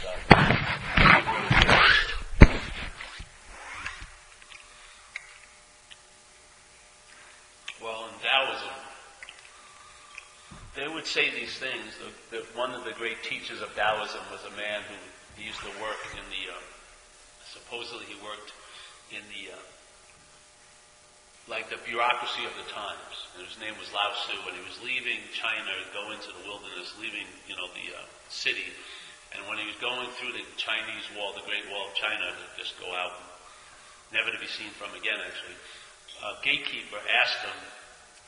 stuff. Well, in Taoism, they would say these things. The, one of the great teachers of Taoism was a man who he used to work in the, uh, supposedly he worked in the, uh, like the bureaucracy of the times. And his name was Lao Tzu, and he was leaving China going to the wilderness, leaving, you know, the uh, city. And when he was going through the Chinese wall, the Great Wall of China, to just go out, never to be seen from again, actually, a gatekeeper asked him,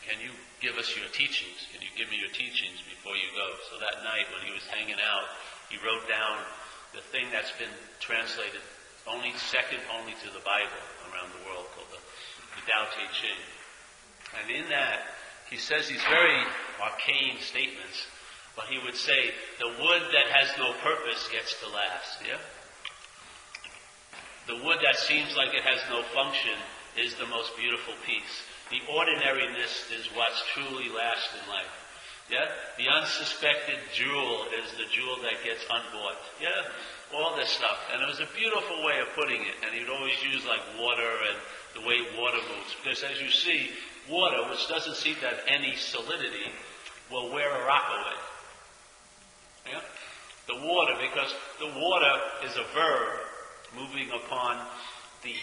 can you give us your teachings? Can you give me your teachings before you go? So that night when he was hanging out, he wrote down the thing that's been translated only second only to the Bible around the world called the, the Tao Te Ching. And in that, he says these very arcane statements, but he would say, the wood that has no purpose gets to last, yeah? The wood that seems like it has no function is the most beautiful piece. The ordinariness is what's truly lasts in life. Yeah? The unsuspected jewel is the jewel that gets unbought. Yeah? All this stuff. And it was a beautiful way of putting it. And he'd always use like water and the way water moves. Because as you see, water, which doesn't seem to have any solidity, will wear a rock away. Yeah? The water, because the water is a verb moving upon the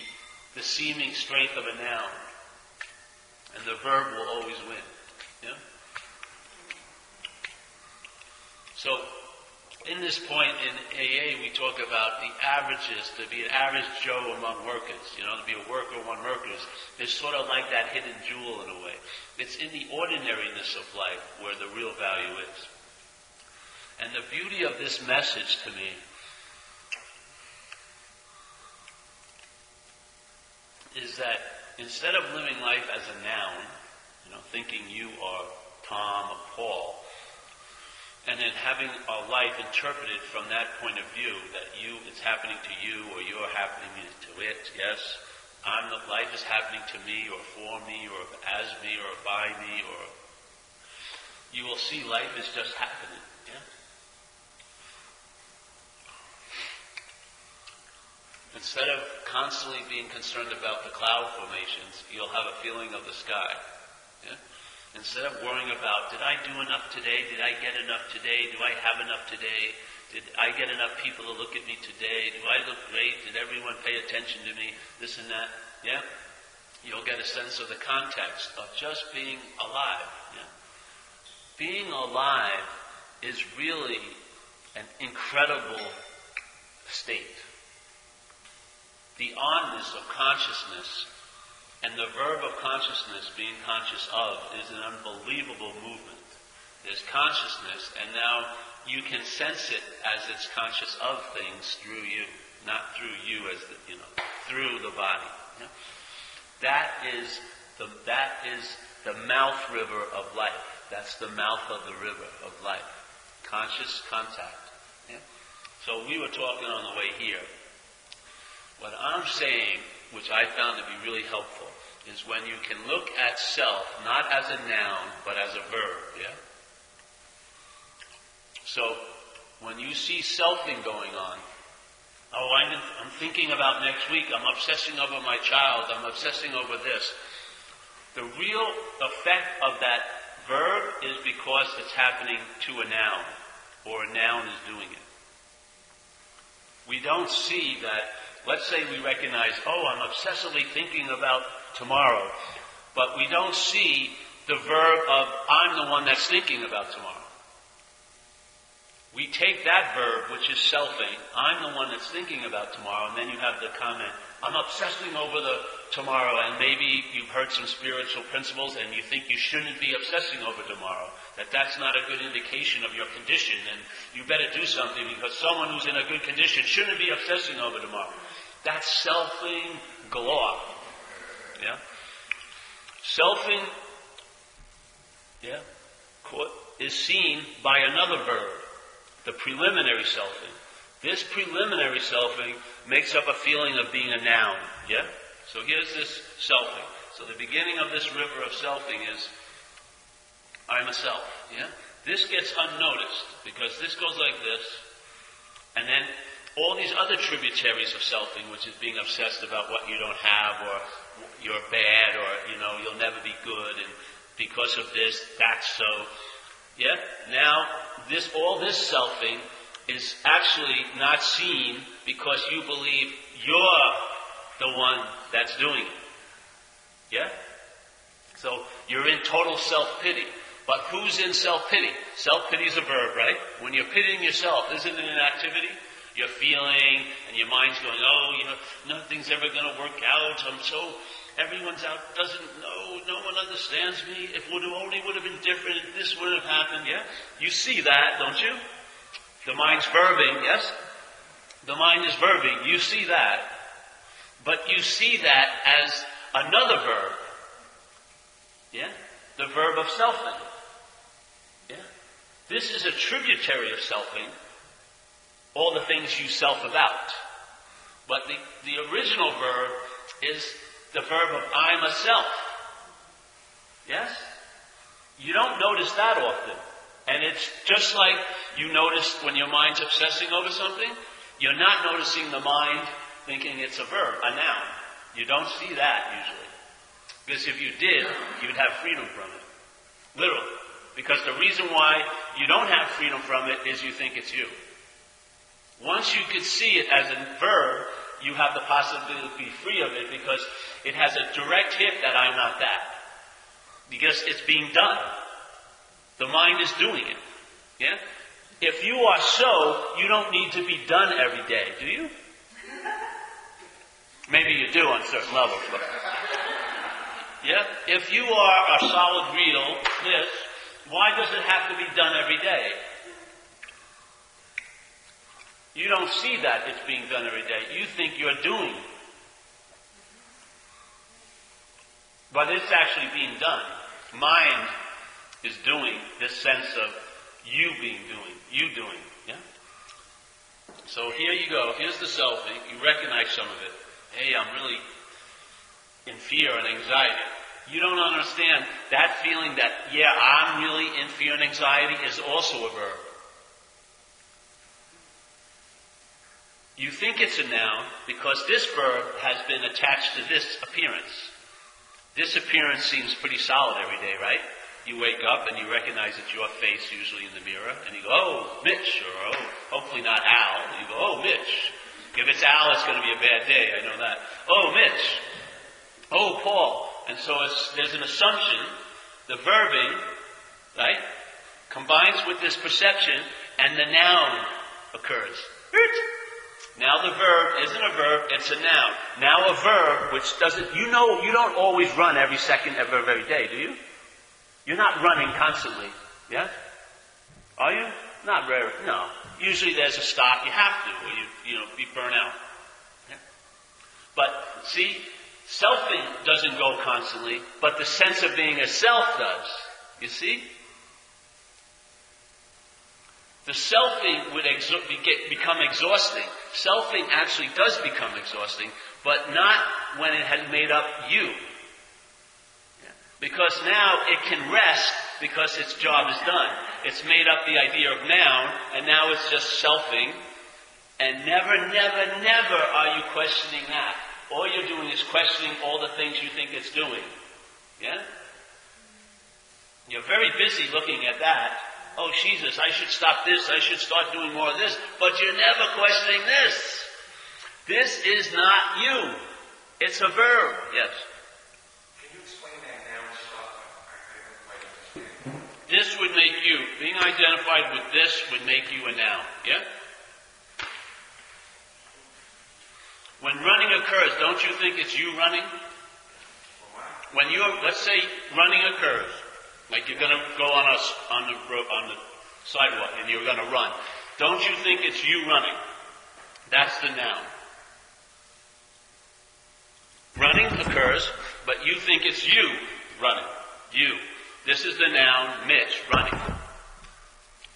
the seeming strength of a noun. And the verb will always win. Yeah? So, in this point in AA, we talk about the averages, to be an average Joe among workers, you know, to be a worker among workers, is sort of like that hidden jewel in a way. It's in the ordinariness of life where the real value is. And the beauty of this message to me is that instead of living life as a noun, you know, thinking you are Tom or Paul, and then having our life interpreted from that point of view, that you, it's happening to you or you're happening to it, yes, I'm the, life is happening to me or for me or as me or by me or you will see life is just happening. Instead of constantly being concerned about the cloud formations, you'll have a feeling of the sky. Yeah? Instead of worrying about, did I do enough today? Did I get enough today? Do I have enough today? Did I get enough people to look at me today? Do I look great? Did everyone pay attention to me? This and that. Yeah? You'll get a sense of the context of just being alive. Yeah? Being alive is really an incredible state the onness of consciousness and the verb of consciousness, being conscious of, is an unbelievable movement. There's consciousness, and now you can sense it as it's conscious of things through you, not through you as the, you know, through the body. That is the, that is the mouth river of life. That's the mouth of the river of life. Conscious contact. Yeah? So we were talking on the way here what I'm saying, which I found to be really helpful, is when you can look at self not as a noun, but as a verb, yeah? So, when you see selfing going on, oh, I'm, I'm thinking about next week, I'm obsessing over my child, I'm obsessing over this. The real effect of that verb is because it's happening to a noun, or a noun is doing it. We don't see that Let's say we recognize, oh, I'm obsessively thinking about tomorrow, but we don't see the verb of I'm the one that's thinking about tomorrow. We take that verb, which is selfing, I'm the one that's thinking about tomorrow, and then you have the comment, I'm obsessing over the tomorrow, and maybe you've heard some spiritual principles and you think you shouldn't be obsessing over tomorrow that that's not a good indication of your condition and you better do something because someone who's in a good condition shouldn't be obsessing over tomorrow. That's selfing galore. Yeah? Selfing, yeah, is seen by another verb, the preliminary selfing. This preliminary selfing makes up a feeling of being a noun. Yeah? So here's this selfing. So the beginning of this river of selfing is I'm a self. Yeah? This gets unnoticed because this goes like this, And then all these other tributaries of selfing, which is being obsessed about what you don't have or you're bad or, you know, you'll never be good and because of this, that's so. Yeah? Now, this, all this selfing is actually not seen because you believe you're the one that's doing it. Yeah? So you're in total self-pity. But who's in self-pity? Self-pity is a verb, right? When you're pitying yourself, isn't it an activity? You're feeling, and your mind's going, oh, you know, nothing's ever going to work out. I'm so, everyone's out, doesn't know, no one understands me. If it only would have been different, this would have happened, yeah? You see that, don't you? The mind's verbing, yes? The mind is verbing. You see that. But you see that as another verb. Yeah? The verb of selfing. Yeah? This is a tributary of selfing. All the things you self about. But the, the original verb is the verb of I'm a self. Yes? You don't notice that often. And it's just like you notice when your mind's obsessing over something, you're not noticing the mind thinking it's a verb, a noun. You don't see that usually. Because if you did, you'd have freedom from it. Literally. Because the reason why you don't have freedom from it is you think it's you. Once you could see it as a verb, you have the possibility to be free of it because it has a direct hit that I'm not that. Because it's being done. The mind is doing it. Yeah? If you are so, you don't need to be done every day, do you? Maybe you do on certain levels, but. Yeah? If you are a solid real, this, why does it have to be done every day? You don't see that it's being done every day. You think you're doing. But it's actually being done. Mind is doing this sense of you being doing, you doing. Yeah? So here you go. Here's the selfie. You recognize some of it. Hey, I'm really in fear and anxiety. You don't understand that feeling that, yeah, I'm really in fear and anxiety is also a verb. You think it's a noun because this verb has been attached to this appearance. This appearance seems pretty solid every day, right? You wake up and you recognize it's your face usually in the mirror, and you go, oh, Mitch, or oh, hopefully not Al. You go, oh, Mitch. If it's Al, it's going to be a bad day, I know that. Oh, Mitch. Oh, Paul. And so there's an assumption, the verbing, right, combines with this perception, and the noun occurs. Now the verb isn't a verb, it's a noun. Now a verb which doesn't, you know, you don't always run every second of every day, do you? You're not running constantly, yeah? Are you? Not rare, no. Usually there's a stop, you have to, or you, you know, be burnt out. Yeah? But see, selfing doesn't go constantly, but the sense of being a self does. You see? The selfing would exo- get, become exhausting. Selfing actually does become exhausting, but not when it had made up you. Because now it can rest because its job is done. It's made up the idea of noun, and now it's just selfing. And never, never, never are you questioning that. All you're doing is questioning all the things you think it's doing. Yeah? You're very busy looking at that. Oh, Jesus, I should stop this. I should start doing more of this. But you're never questioning this. This is not you. It's a verb. Yes. Can you explain that noun stuff? This would make you, being identified with this would make you a noun. Yeah? When running occurs, don't you think it's you running? When you, let's say, running occurs, like you're going to go on a, on the on the sidewalk and you're going to run. Don't you think it's you running? That's the noun. Running occurs, but you think it's you running. You. This is the noun Mitch running.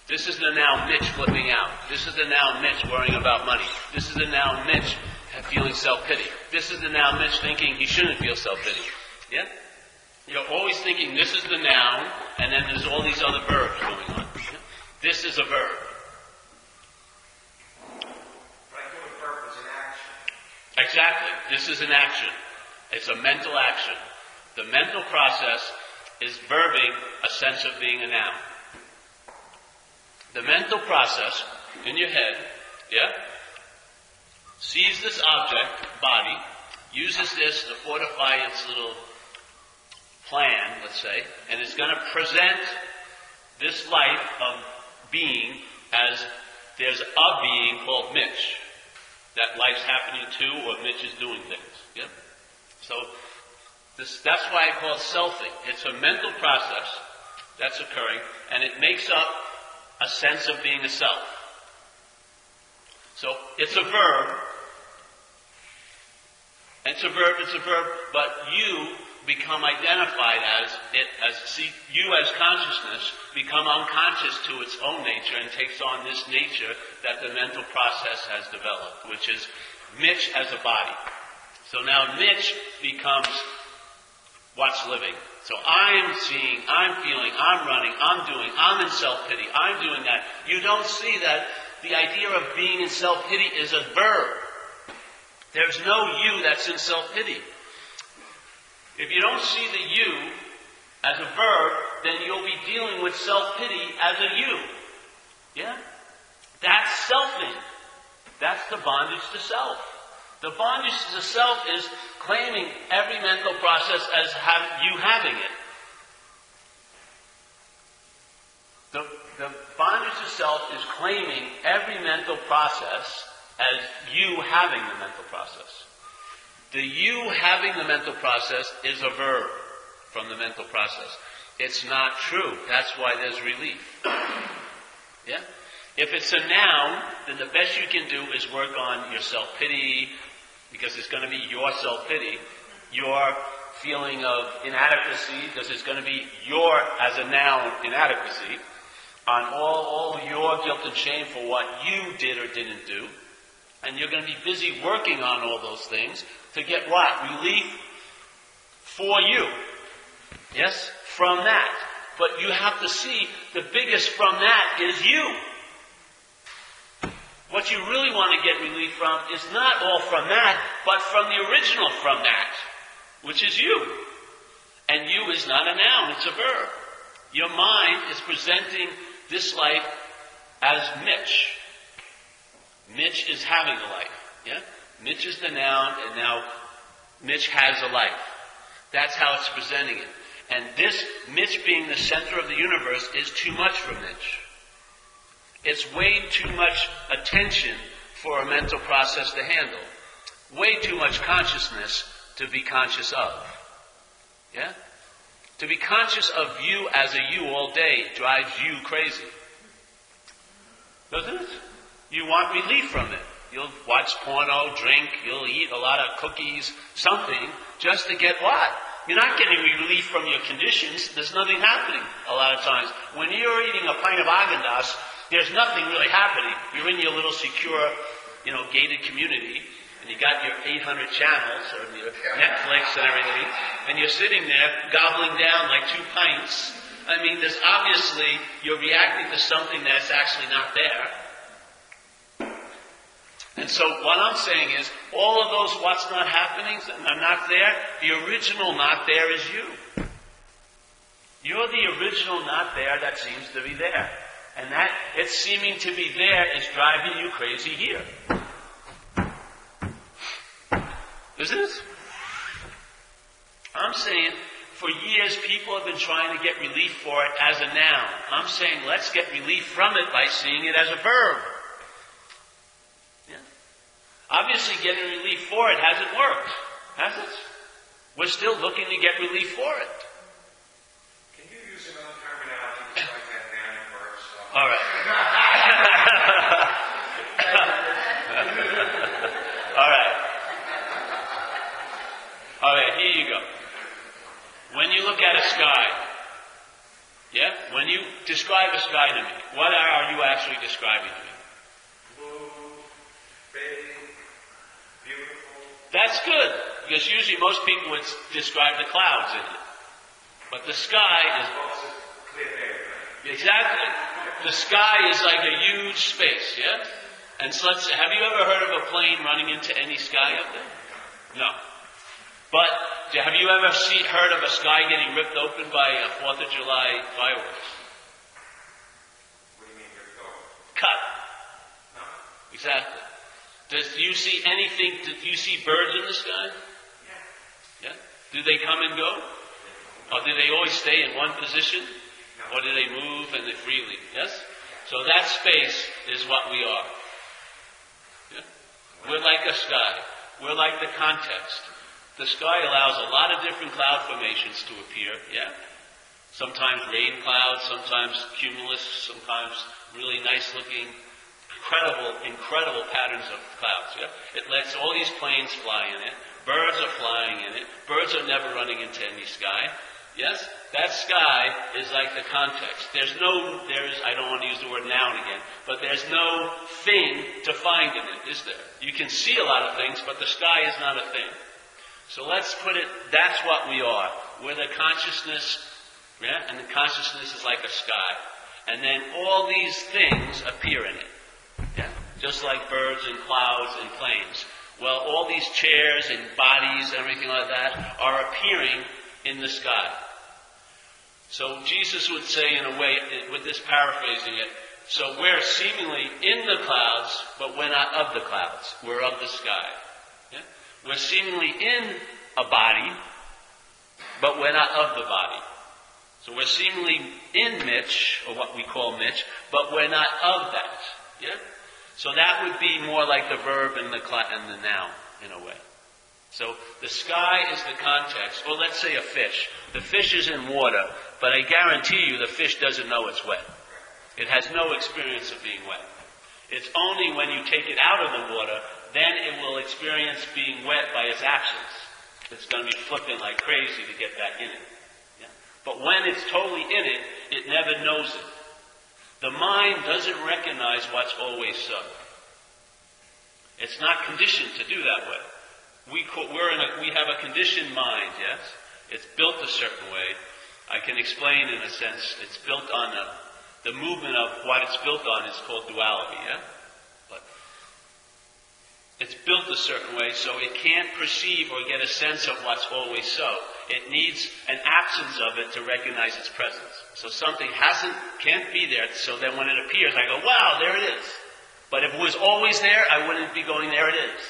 This is the noun Mitch flipping out. This is the noun Mitch worrying about money. This is the noun Mitch feeling self-pity. This is the noun Mitch thinking he shouldn't feel self-pity. Yeah? You're always thinking this is the noun, and then there's all these other verbs going on. This is a verb. Regular verb is an action. exactly. This is an action. It's a mental action. The mental process is verbing a sense of being a noun. The mental process in your head, yeah, sees this object, body, uses this to fortify its little plan, let's say, and is going to present this life of being as there's a being called Mitch that life's happening to or Mitch is doing things. Yeah? So this, that's why I call it selfing. It's a mental process that's occurring and it makes up a sense of being a self. So it's a verb. It's a verb, it's a verb, but you become identified as it as see you as consciousness become unconscious to its own nature and takes on this nature that the mental process has developed, which is Mitch as a body. So now Mitch becomes what's living. So I'm seeing, I'm feeling, I'm running, I'm doing, I'm in self-pity, I'm doing that. You don't see that the idea of being in self-pity is a verb. There's no you that's in self-pity. If you don't see the you as a verb, then you'll be dealing with self-pity as a you. Yeah? That's selfing. That's the bondage to self. The bondage to self is claiming every mental process as have, you having it. The, the bondage to self is claiming every mental process as you having the mental process. The you having the mental process is a verb from the mental process. It's not true. That's why there's relief. Yeah? If it's a noun, then the best you can do is work on your self-pity, because it's going to be your self-pity, your feeling of inadequacy, because it's going to be your, as a noun, inadequacy, on all, all your guilt and shame for what you did or didn't do. And you're going to be busy working on all those things to get what? Relief for you. Yes? From that. But you have to see the biggest from that is you. What you really want to get relief from is not all from that, but from the original from that, which is you. And you is not a noun, it's a verb. Your mind is presenting this life as Mitch. Mitch is having a life. Yeah? Mitch is the noun, and now Mitch has a life. That's how it's presenting it. And this, Mitch being the center of the universe, is too much for Mitch. It's way too much attention for a mental process to handle. Way too much consciousness to be conscious of. Yeah? To be conscious of you as a you all day drives you crazy. Doesn't it? You want relief from it. You'll watch porno, drink, you'll eat a lot of cookies, something, just to get what? You're not getting relief from your conditions. There's nothing happening a lot of times. When you're eating a pint of Haagen-Dazs, there's nothing really happening. You're in your little secure, you know, gated community, and you got your 800 channels or your Netflix and everything, and you're sitting there gobbling down like two pints. I mean, there's obviously you're reacting to something that's actually not there. And so what I'm saying is, all of those what's not happening are not there. The original not there is you. You're the original not there that seems to be there. And that, it seeming to be there is driving you crazy here. Isn't it? I'm saying, for years people have been trying to get relief for it as a noun. I'm saying, let's get relief from it by seeing it as a verb. Obviously, getting relief for it hasn't worked, has it? We're still looking to get relief for it. Can you use another terminology like that man works? All right. All right. All right, here you go. When you look at a sky, yeah, when you describe a sky to me, what are you actually describing to me? That's good, because usually most people would describe the clouds in it. But the sky is. Exactly. The sky is like a huge space, yeah? And so let's, have you ever heard of a plane running into any sky up there? No. But have you ever see, heard of a sky getting ripped open by a Fourth of July fireworks? What do you mean ripped open? Cut. No? Exactly. Does do you see anything? Do you see birds in the sky? Yeah. Yeah. Do they come and go? Or do they always stay in one position? Or do they move and they freely? Yes? So that space is what we are. Yeah? We're like a sky. We're like the context. The sky allows a lot of different cloud formations to appear, yeah? Sometimes rain clouds, sometimes cumulus, sometimes really nice looking, incredible, incredible patterns of clouds, yeah? It lets all these planes fly in it. Birds are flying in it. Birds are never running into any sky. Yes? That sky is like the context. There's no, there's, I don't want to use the word noun again, but there's no thing to find in it, is there? You can see a lot of things, but the sky is not a thing. So let's put it, that's what we are. We're the consciousness, yeah? And the consciousness is like a sky. And then all these things appear in it. Yeah? Just like birds and clouds and planes. Well, all these chairs and bodies and everything like that are appearing in the sky. So Jesus would say in a way, with this paraphrasing it, so we're seemingly in the clouds, but we're not of the clouds. We're of the sky. Yeah? We're seemingly in a body, but we're not of the body. So we're seemingly in Mitch, or what we call Mitch, but we're not of that. Yeah? So that would be more like the verb and the, cl- and the noun, in a way. So the sky is the context. Well, let's say a fish. The fish is in water, but I guarantee you the fish doesn't know it's wet. It has no experience of being wet. It's only when you take it out of the water, then it will experience being wet by its actions. It's going to be flipping like crazy to get back in it. Yeah? But when it's totally in it, it never knows it. The mind doesn't recognize what's always so. It's not conditioned to do that way. We, we're in a, we have a conditioned mind, yes? It's built a certain way. I can explain in a sense, it's built on a, the movement of what it's built on is called duality, yeah? But it's built a certain way so it can't perceive or get a sense of what's always so. It needs an absence of it to recognize its presence. So something hasn't, can't be there, so then when it appears, I go, wow, there it is. But if it was always there, I wouldn't be going, there it is.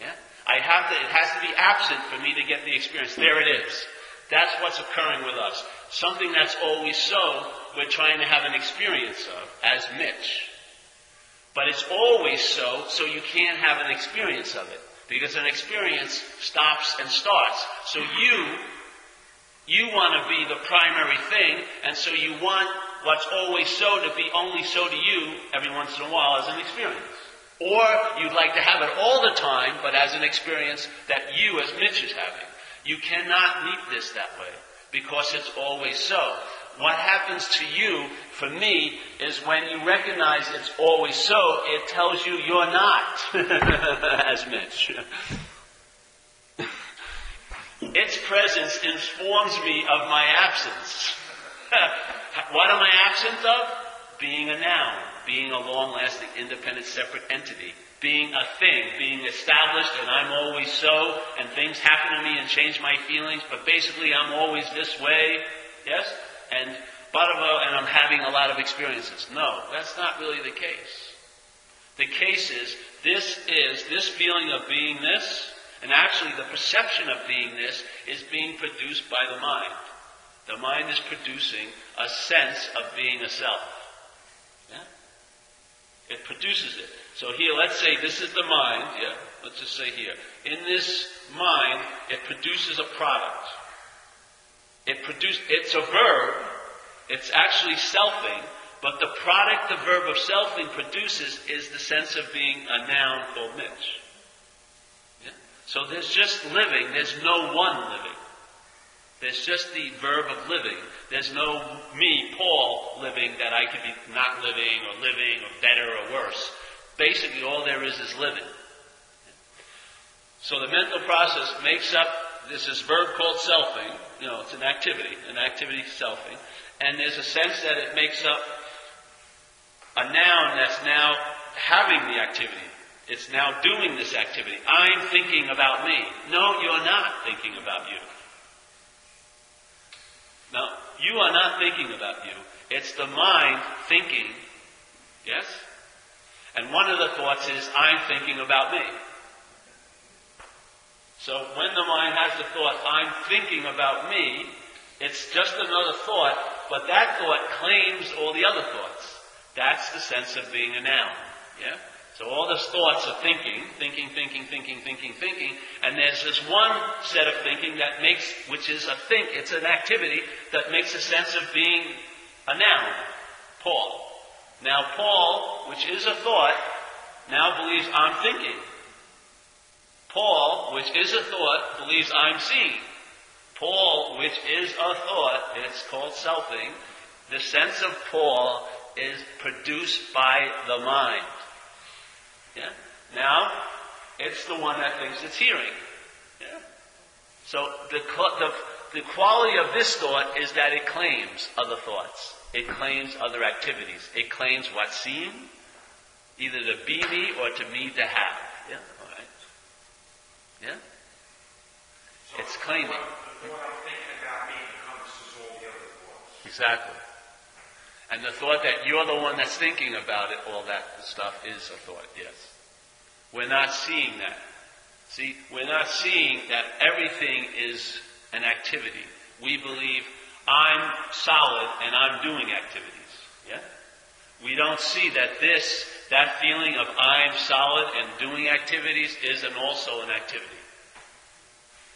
Yeah? I have to, it has to be absent for me to get the experience. There it is. That's what's occurring with us. Something that's always so, we're trying to have an experience of, as Mitch. But it's always so, so you can't have an experience of it. Because an experience stops and starts. So you, you want to be the primary thing, and so you want what's always so to be only so to you every once in a while as an experience. Or you'd like to have it all the time, but as an experience that you, as Mitch, is having. You cannot meet this that way because it's always so. What happens to you, for me, is when you recognize it's always so, it tells you you're not, as Mitch. its presence informs me of my absence. what am I absent of? Being a noun being a long lasting, independent, separate entity, being a thing, being established, and I'm always so, and things happen to me and change my feelings, but basically I'm always this way, yes? And bada and I'm having a lot of experiences. No, that's not really the case. The case is, this is, this feeling of being this, and actually the perception of being this, is being produced by the mind. The mind is producing a sense of being a self. Yeah? It produces it. So here, let's say this is the mind, yeah, let's just say here. In this mind, it produces a product. It produce, it's a verb, it's actually selfing, but the product the verb of selfing produces is the sense of being a noun called Mitch. Yeah? So there's just living, there's no one living. There's just the verb of living. There's no me, Paul, living that I could be not living or living or better or worse. Basically, all there is is living. So the mental process makes up this verb called selfing. You know, it's an activity, an activity selfing. And there's a sense that it makes up a noun that's now having the activity. It's now doing this activity. I'm thinking about me. No, you're not thinking about you. No, you are not thinking about you. It's the mind thinking. Yes? And one of the thoughts is, I'm thinking about me. So when the mind has the thought, I'm thinking about me, it's just another thought, but that thought claims all the other thoughts. That's the sense of being a noun. Yeah? So all those thoughts are thinking, thinking, thinking, thinking, thinking, thinking, and there's this one set of thinking that makes, which is a think, it's an activity that makes a sense of being a noun. Paul. Now Paul, which is a thought, now believes I'm thinking. Paul, which is a thought, believes I'm seeing. Paul, which is a thought, it's called selfing. The sense of Paul is produced by the mind. Yeah? Now, it's the one that thinks it's hearing. Yeah? So the, the, the quality of this thought is that it claims other thoughts. It claims other activities. It claims what's seen, either to be me or to me to have. Yeah? Yeah? So It's claiming. What, what I'm thinking about me encompasses all the other thoughts. Exactly. And the thought that you're the one that's thinking about it, all that stuff is a thought, yes. We're not seeing that. See, we're not seeing that everything is an activity. We believe I'm solid and I'm doing activities. Yeah? We don't see that this, that feeling of I'm solid and doing activities is an also an activity.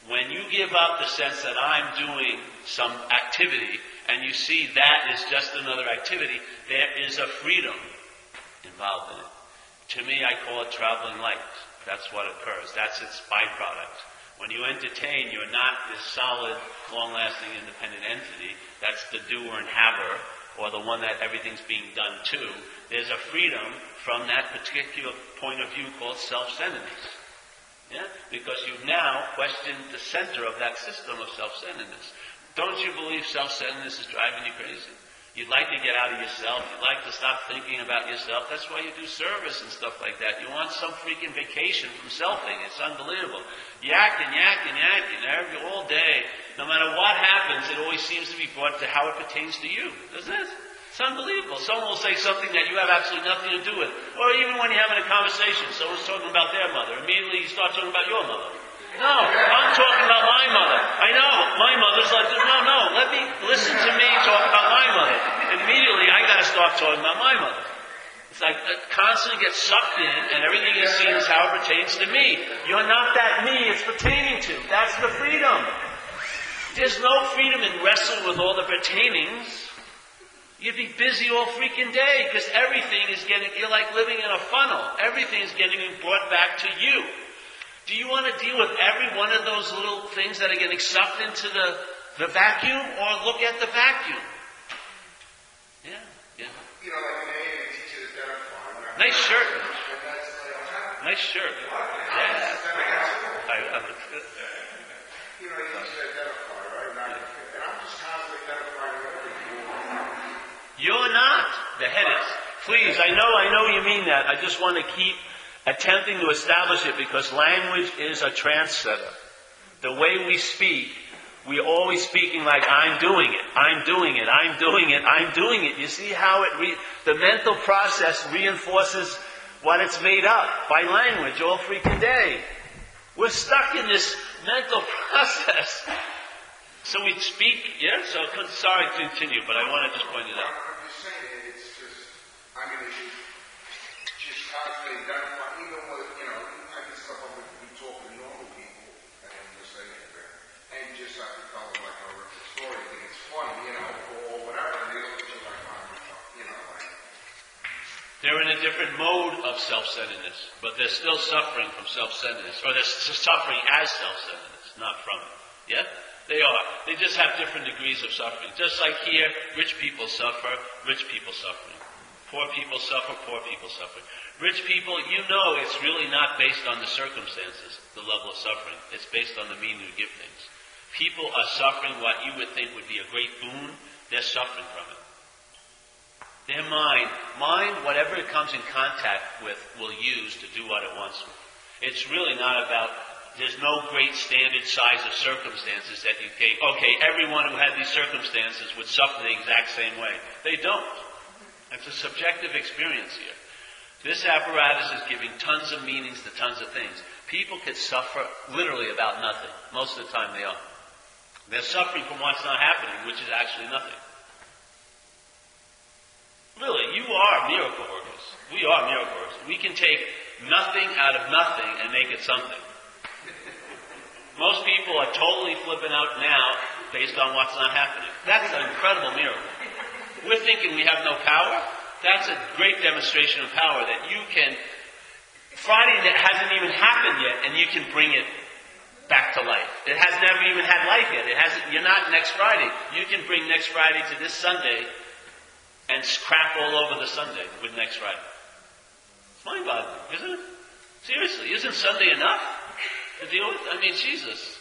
When you give up the sense that I'm doing some activity and you see that is just another activity, there is a freedom involved in it. To me, I call it traveling light. That's what occurs. That's its byproduct. When you entertain, you're not this solid, long-lasting, independent entity. That's the doer and haver, or the one that everything's being done to. There's a freedom from that particular point of view called self-centeredness. Yeah? Because you've now questioned the center of that system of self-centeredness. Don't you believe self-centeredness is driving you crazy? You'd like to get out of yourself. You'd like to stop thinking about yourself. That's why you do service and stuff like that. You want some freaking vacation from selfing. It's unbelievable. Yakking, yakking, yakking every, all day. No matter what happens, it always seems to be brought to how it pertains to you, doesn't it? It's unbelievable. Someone will say something that you have absolutely nothing to do with. Or even when you're having a conversation, someone's talking about their mother. Immediately you start talking about your mother. No, I'm talking about my mother. I know, my mother's like, no, no, let me, listen to me talk about my mother. Immediately I gotta start talking about my mother. It's like it constantly gets sucked in and everything is seen as how it pertains to me. You're not that me it's pertaining to. That's the freedom. There's no freedom in wrestling with all the pertainings. You'd be busy all freaking day because everything is getting, you're like living in a funnel. Everything is getting brought back to you. Do you want to deal with every one of those little things that are getting sucked into the, the vacuum or look at the vacuum? Yeah, yeah. You know, like in AA, they teach you to identify. right? Nice shirt. And that's like, Nice shirt. Yeah. I, I, you know, they teach you to identify, right? Not, and I'm just constantly identifying with everything. You're not. The head is. Please, I know, I know you mean that. I just want to keep attempting to establish it because language is a trendsetter. The way we speak, we're always speaking like I'm doing it, I'm doing it, I'm doing it, I'm doing it. You see how it re- the mental process reinforces what it's made up by language all freaking day. We're stuck in this mental process. So we speak, yeah, so sorry to continue, but I want to just point it out. I'm just saying, it's just, I mean, it's even with, you know, I up with we talk to normal people, and just saying, and just I can tell them like a story, think it's funny, you know, or whatever, and they look at you like, you know, like, They're in a different mode of self-centeredness, but they're still suffering from self-centeredness, or they're suffering as self-centeredness, not from it. Yeah? They are. They just have different degrees of suffering. Just like here, rich people suffer, rich people suffering. Poor people suffer, poor people suffer. Rich people, you know it's really not based on the circumstances, the level of suffering. It's based on the meaning you give things. People are suffering what you would think would be a great boon. They're suffering from it. Their mind, mind, whatever it comes in contact with, will use to do what it wants. It's really not about, there's no great standard size of circumstances that you take. Okay, everyone who had these circumstances would suffer the exact same way. They don't. It's a subjective experience here. This apparatus is giving tons of meanings to tons of things. People could suffer literally about nothing. Most of the time they are. They're suffering from what's not happening, which is actually nothing. Really, you are miracle workers. We are miracle workers. We can take nothing out of nothing and make it something. Most people are totally flipping out now based on what's not happening. That's an incredible miracle. We're thinking we have no power. That's a great demonstration of power that you can, Friday that hasn't even happened yet, and you can bring it back to life. It has never even had life yet. It hasn't, you're not next Friday. You can bring next Friday to this Sunday and crap all over the Sunday with next Friday. It's mind boggling, isn't it? Seriously, isn't Sunday enough to deal with? I mean, Jesus.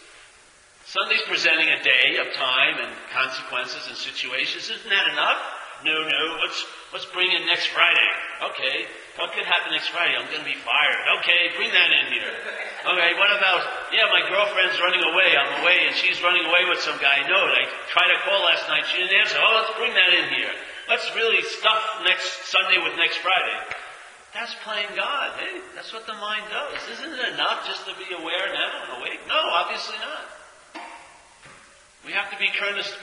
Sunday's presenting a day of time and consequences and situations. Isn't that enough? No, no. Let's let's bring in next Friday. Okay. What could happen next Friday? I'm going to be fired. Okay, bring that in here. Okay. What about? Yeah, my girlfriend's running away. I'm away, and she's running away with some guy. No, I tried to call last night. She didn't answer. Oh, let's bring that in here. Let's really stuff next Sunday with next Friday. That's playing God. Hey, that's what the mind does. Isn't it enough just to be aware now and awake? No, obviously not. We have to be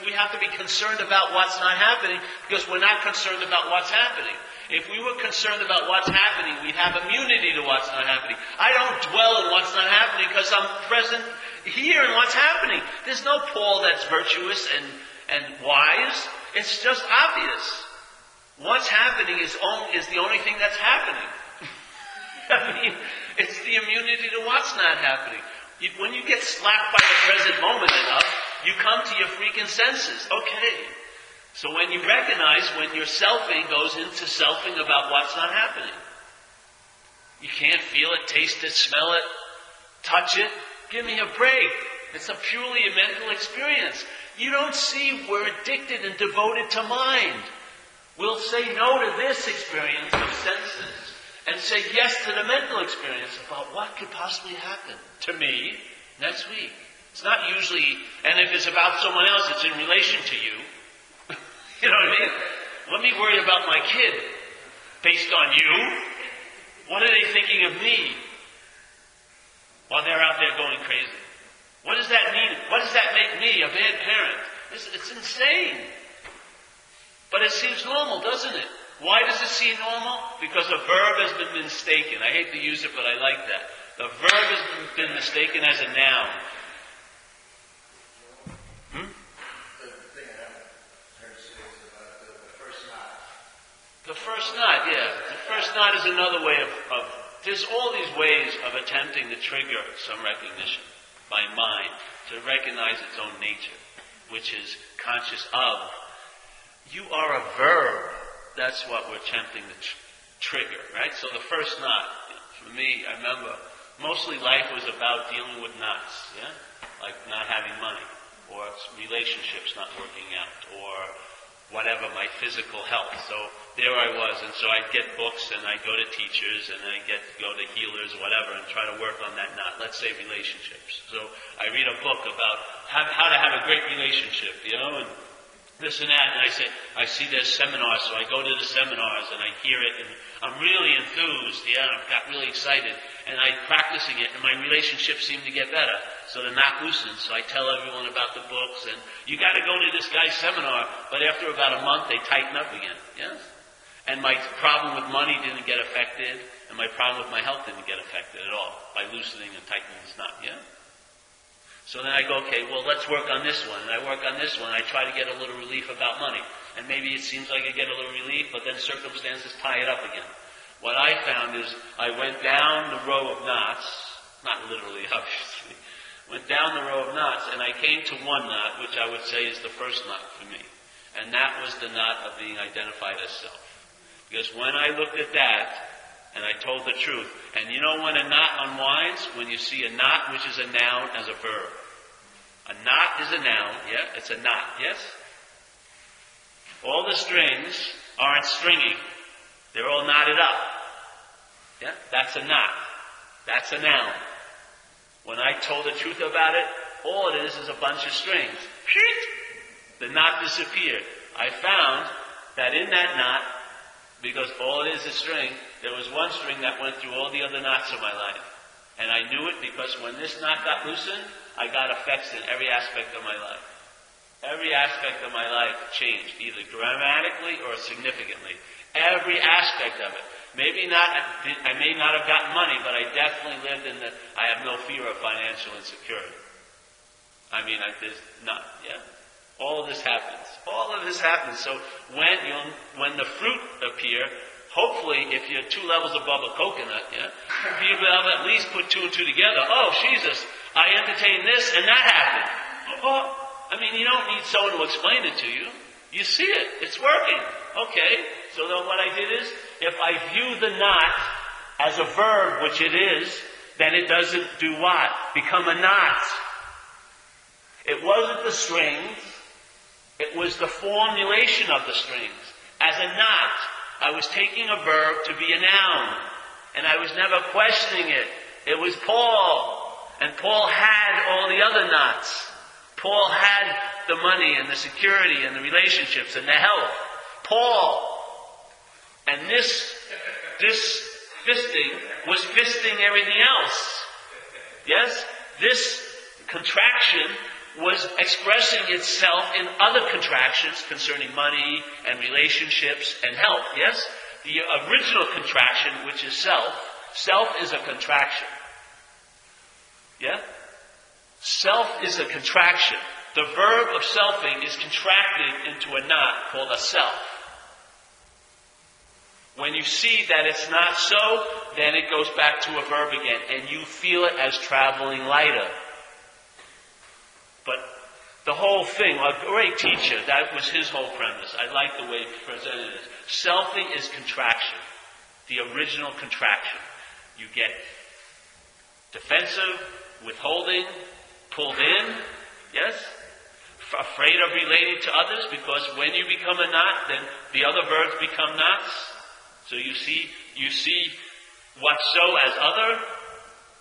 we have to be concerned about what's not happening because we're not concerned about what's happening. If we were concerned about what's happening, we'd have immunity to what's not happening. I don't dwell in what's not happening because I'm present here in what's happening. There's no Paul that's virtuous and, and wise. It's just obvious. What's happening is, only, is the only thing that's happening. I mean, it's the immunity to what's not happening. When you get slapped by the present moment enough, you come to your freaking senses. Okay. So when you recognize when your selfing goes into selfing about what's not happening, you can't feel it, taste it, smell it, touch it. Give me a break. It's a purely a mental experience. You don't see we're addicted and devoted to mind. We'll say no to this experience of senses and say yes to the mental experience about what could possibly happen to me next week. It's not usually, and if it's about someone else, it's in relation to you. you know what I mean? Let me worry about my kid based on you. What are they thinking of me while they're out there going crazy? What does that mean? What does that make me, a bad parent? It's, it's insane. But it seems normal, doesn't it? Why does it seem normal? Because a verb has been mistaken. I hate to use it, but I like that. The verb has been mistaken as a noun. Hmm? The first knot, yeah. The first knot is another way of, of, there's all these ways of attempting to trigger some recognition by mind to recognize its own nature, which is conscious of. You are a verb. That's what we're attempting to tr- trigger, right? So the first knot, for me, I remember mostly life was about dealing with knots, yeah? Like not having money, or relationships not working out, or whatever, my physical health. So there I was, and so I'd get books and I'd go to teachers and I'd get go to healers, whatever, and try to work on that knot. Let's say relationships. So I read a book about how, how to have a great relationship, you know, and this and that, and I say, I see there's seminars, so I go to the seminars and I hear it, and I'm really enthused, yeah, I got really excited, and I'm practicing it, and my relationships seem to get better. So they're not loosened, so I tell everyone about the books, and you gotta go to this guy's seminar, but after about a month they tighten up again, yes? And my problem with money didn't get affected, and my problem with my health didn't get affected at all by loosening and tightening this knot, yeah? So then I go, okay, well, let's work on this one. And I work on this one. I try to get a little relief about money. And maybe it seems like I get a little relief, but then circumstances tie it up again. What I found is I went down the row of knots, not literally, obviously, went down the row of knots, and I came to one knot, which I would say is the first knot for me. And that was the knot of being identified as self. Because when I looked at that, and I told the truth. And you know when a knot unwinds? When you see a knot, which is a noun, as a verb. A knot is a noun, yeah? It's a knot, yes? All the strings aren't stringing. They're all knotted up. Yeah? That's a knot. That's a noun. When I told the truth about it, all it is is a bunch of strings. The knot disappeared. I found that in that knot, because all it is is a string, there was one string that went through all the other knots of my life. And I knew it because when this knot got loosened, I got effects in every aspect of my life. Every aspect of my life changed, either dramatically or significantly. Every aspect of it. Maybe not, I may not have gotten money, but I definitely lived in the, I have no fear of financial insecurity. I mean, I, there's not, yeah. All of this happens. All of this happens. So when you when the fruit appear, hopefully, if you're two levels above a coconut, yeah, you'll be able to at least put two and two together. Oh, Jesus, I entertained this and that happened. I mean, you don't need someone to explain it to you. You see it. It's working. Okay. So then what I did is, if I view the knot as a verb, which it is, then it doesn't do what? Become a knot. It wasn't the strings. It was the formulation of the strings. As a knot, I was taking a verb to be a noun, and I was never questioning it. It was Paul, and Paul had all the other knots. Paul had the money and the security and the relationships and the health. Paul. And this, this fisting was fisting everything else. Yes? This contraction was expressing itself in other contractions concerning money and relationships and health, yes? The original contraction, which is self, self is a contraction. Yeah? Self is a contraction. The verb of selfing is contracted into a knot called a self. When you see that it's not so, then it goes back to a verb again, and you feel it as traveling lighter. But the whole thing, a great teacher, that was his whole premise. I like the way he presented it. Selfing is contraction, the original contraction. You get defensive, withholding, pulled in, yes? Afraid of relating to others because when you become a knot, then the other verbs become knots. So you see, you see what's so as other.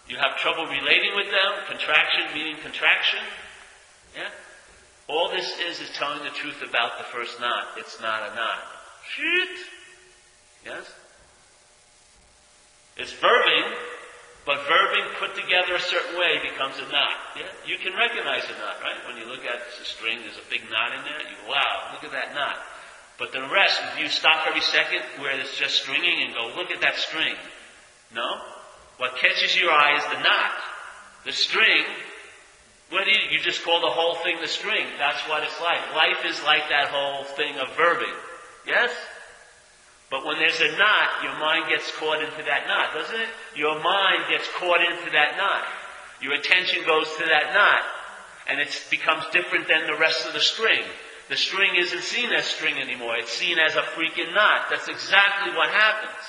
You have trouble relating with them. Contraction meaning contraction. Yeah? All this is is telling the truth about the first knot. It's not a knot. Shit. Yes? It's verbing, but verbing put together a certain way becomes a knot. Yeah? You can recognize a knot, right? When you look at the string, there's a big knot in there. You wow, look at that knot. But the rest, if you stop every second where it's just stringing and go, look at that string. No? What catches your eye is the knot. The string what do you, you just call the whole thing the string. That's what it's like. Life is like that whole thing of verbing. Yes? But when there's a knot, your mind gets caught into that knot, doesn't it? Your mind gets caught into that knot. Your attention goes to that knot. And it becomes different than the rest of the string. The string isn't seen as string anymore. It's seen as a freaking knot. That's exactly what happens.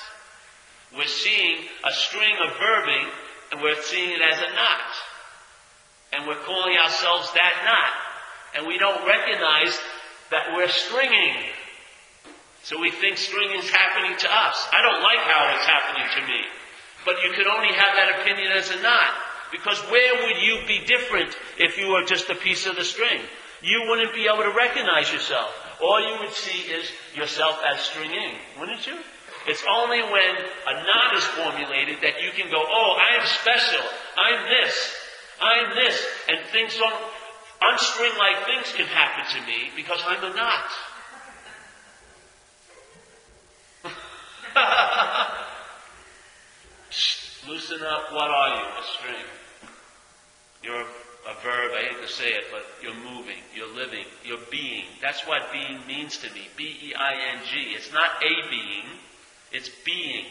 We're seeing a string of verbing and we're seeing it as a knot and we're calling ourselves that knot. And we don't recognize that we're stringing. So we think stringing is happening to us. I don't like how it's happening to me. But you could only have that opinion as a knot. Because where would you be different if you were just a piece of the string? You wouldn't be able to recognize yourself. All you would see is yourself as stringing, wouldn't you? It's only when a knot is formulated that you can go, oh, I am special. I'm this. I'm this, and things don't, unstring like things can happen to me because I'm a knot. Loosen up, what are you? A string. You're a verb, I hate to say it, but you're moving, you're living, you're being. That's what being means to me. B-E-I-N-G. It's not a being, it's being.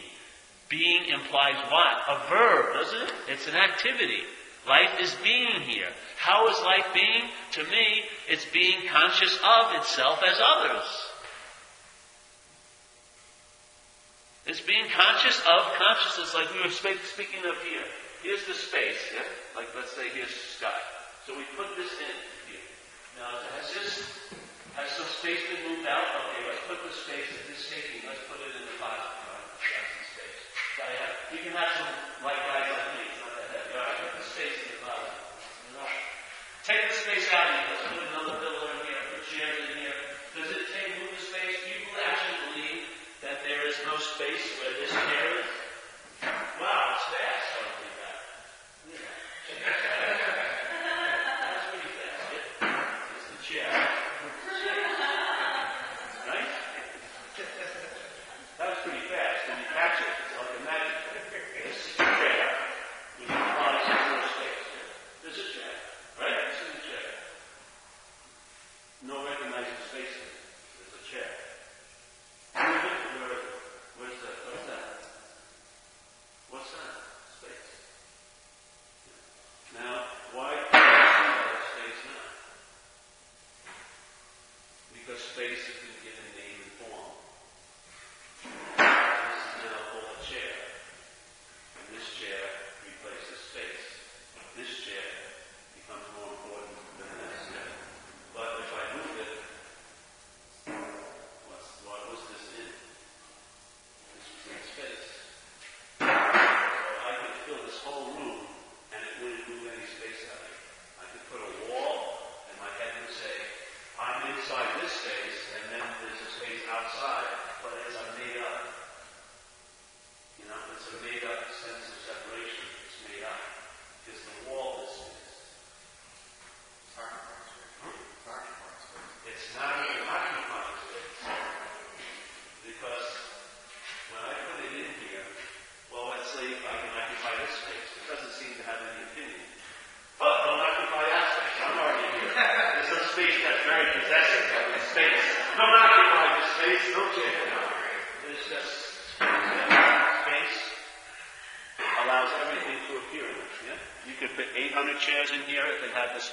Being implies what? A verb, doesn't it? It's an activity. Life is being here. How is life being? To me, it's being conscious of itself as others. It's being conscious of consciousness, like we were speaking of here. Here's the space, yeah? Like let's say here's the sky. So we put this in here. Now has this Has some space been moved out? Okay, let's put the space that this taking, let's put it in the. All right, that's the space. Guy, have- you can have some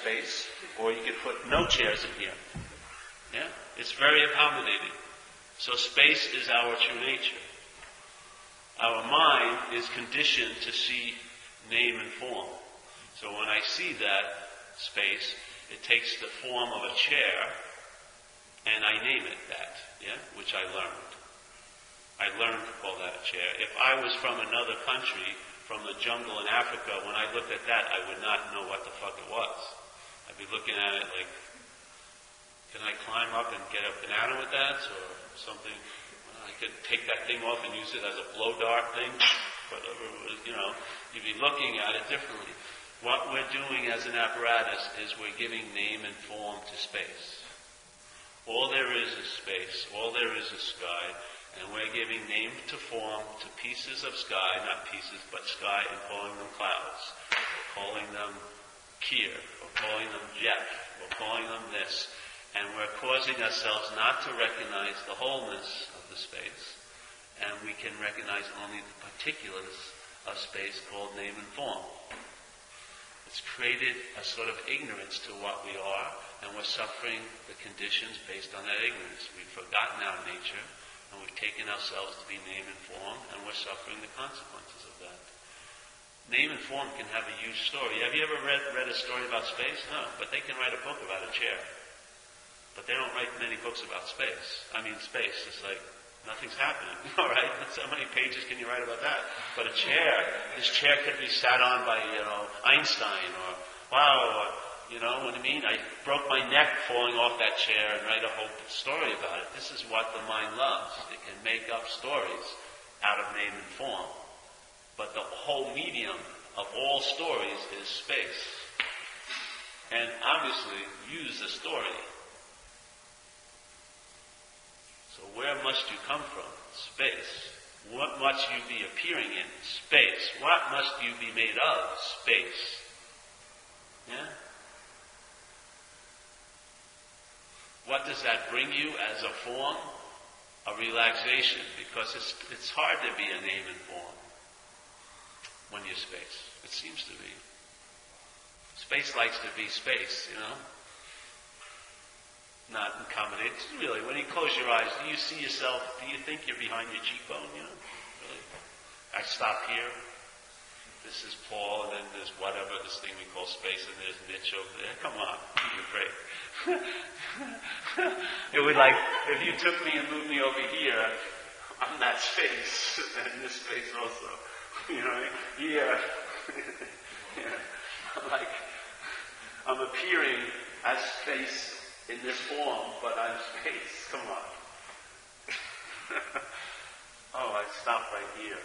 space, or you could put no chairs in here. Yeah? It's very accommodating. So space is our true nature. Our mind is conditioned to see name and form. So when I see that space, it takes the form of a chair, and I name it that, yeah, which I learned. I learned to call that a chair. If I was from another country, from the jungle in Africa, when I looked at that, I would not know what the fuck it was. I'd be looking at it like, can I climb up and get a banana with that, or something? I could take that thing off and use it as a blow dart thing, was, you know. You'd be looking at it differently. What we're doing as an apparatus is we're giving name and form to space. All there is is space. All there is is sky. And we're giving name to form to pieces of sky, not pieces, but sky, and calling them clouds. Calling them Kier. We're calling them Jeff. We're calling them this. And we're causing ourselves not to recognize the wholeness of the space. And we can recognize only the particulars of space called name and form. It's created a sort of ignorance to what we are, and we're suffering the conditions based on that ignorance. We've forgotten our nature, and we've taken ourselves to be name and form, and we're suffering the consequences. Name and form can have a huge story. Have you ever read, read a story about space? No, but they can write a book about a chair. But they don't write many books about space. I mean, space is like nothing's happening. All right, so many pages can you write about that? But a chair, this chair could be sat on by you know Einstein or wow, or, you know what I mean? I broke my neck falling off that chair and write a whole story about it. This is what the mind loves. It can make up stories out of name and form. But the whole medium of all stories is space. And obviously, use the story. So where must you come from? Space. What must you be appearing in? Space. What must you be made of? Space. Yeah? What does that bring you as a form? A relaxation, because it's, it's hard to be a name and form when you're space. It seems to be. Space likes to be space, you know? Not accommodate. Really, when you close your eyes, do you see yourself? Do you think you're behind your cheekbone? You know, really. I stop here. this is Paul, and then there's whatever, this thing we call space, and there's Mitch over there. Come on, a break. it would like, if you took me and moved me over here, I'm that space, and this space also. You know Yeah. yeah. I'm like, I'm appearing as space in this form, but I'm space. Come on. oh, I stopped right here.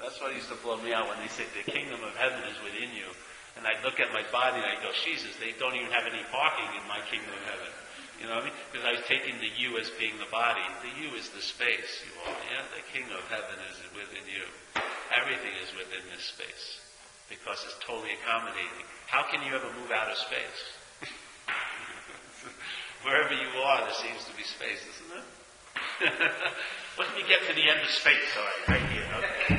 That's what used to blow me out when they said the kingdom of heaven is within you. And I'd look at my body and I'd go, Jesus, they don't even have any parking in my kingdom of heaven. You know what I mean? Because I was taking the you as being the body. The you is the space, you are. Yeah? The kingdom of heaven is within you. Everything is within this space. Because it's totally accommodating. How can you ever move out of space? Wherever you are, there seems to be space, isn't it? Let me get to the end of space, all right, right here. Okay.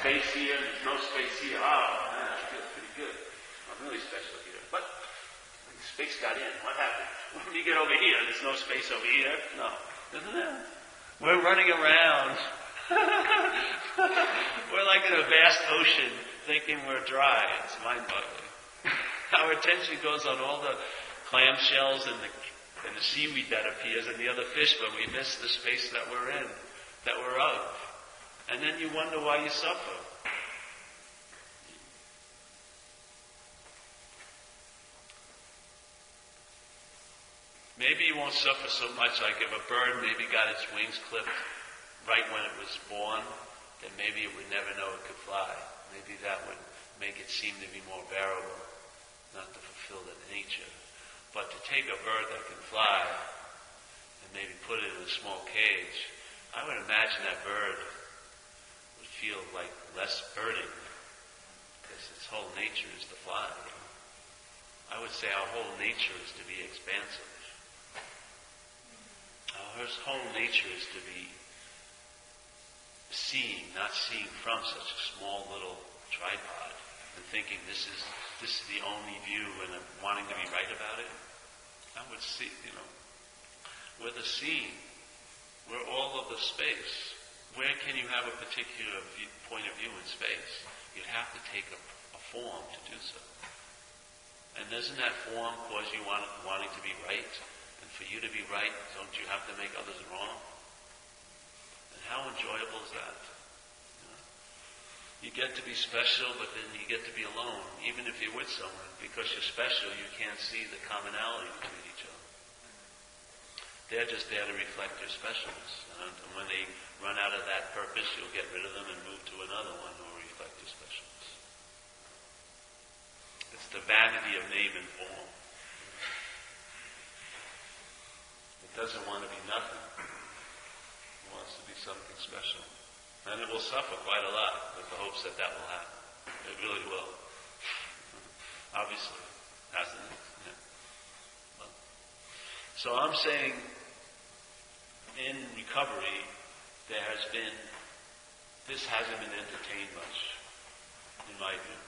space here, no space here. Oh, man, I feel pretty good. I'm really special here. But space got in. What happened? When you get over here, there's no space over here. No? We're running around. we're like in a vast ocean, thinking we're dry. It's mind-boggling. Our attention goes on all the clamshells and the and the seaweed that appears and the other fish, but we miss the space that we're in, that we're of. And then you wonder why you suffer. Maybe you won't suffer so much like if a bird maybe got its wings clipped right when it was born, then maybe it would never know it could fly. Maybe that would make it seem to be more bearable, not to fulfill the nature. But to take a bird that can fly and maybe put it in a small cage, I would imagine that bird would feel like less burden because its whole nature is to fly. I would say our whole nature is to be expansive. Our whole nature is to be seeing, not seeing from such a small little tripod and thinking this is this is the only view and I'm wanting to be right about it. I would see, you know, we're the seeing. We're all of the space. Where can you have a particular view, point of view in space? You'd have to take a, a form to do so. And doesn't that form cause you want, wanting to be right? For you to be right, don't you have to make others wrong? And how enjoyable is that? You get to be special, but then you get to be alone, even if you're with someone. Because you're special, you can't see the commonality between each other. They're just there to reflect your specialness. And when they run out of that purpose, you'll get rid of them and move to another one who will reflect your specialness. It's the vanity of name and form. It doesn't want to be nothing. It wants to be something special. And it will suffer quite a lot with the hopes that that will happen. It really will. Obviously, hasn't it? Yeah. Well, so I'm saying in recovery, there has been, this hasn't been entertained much, in my view.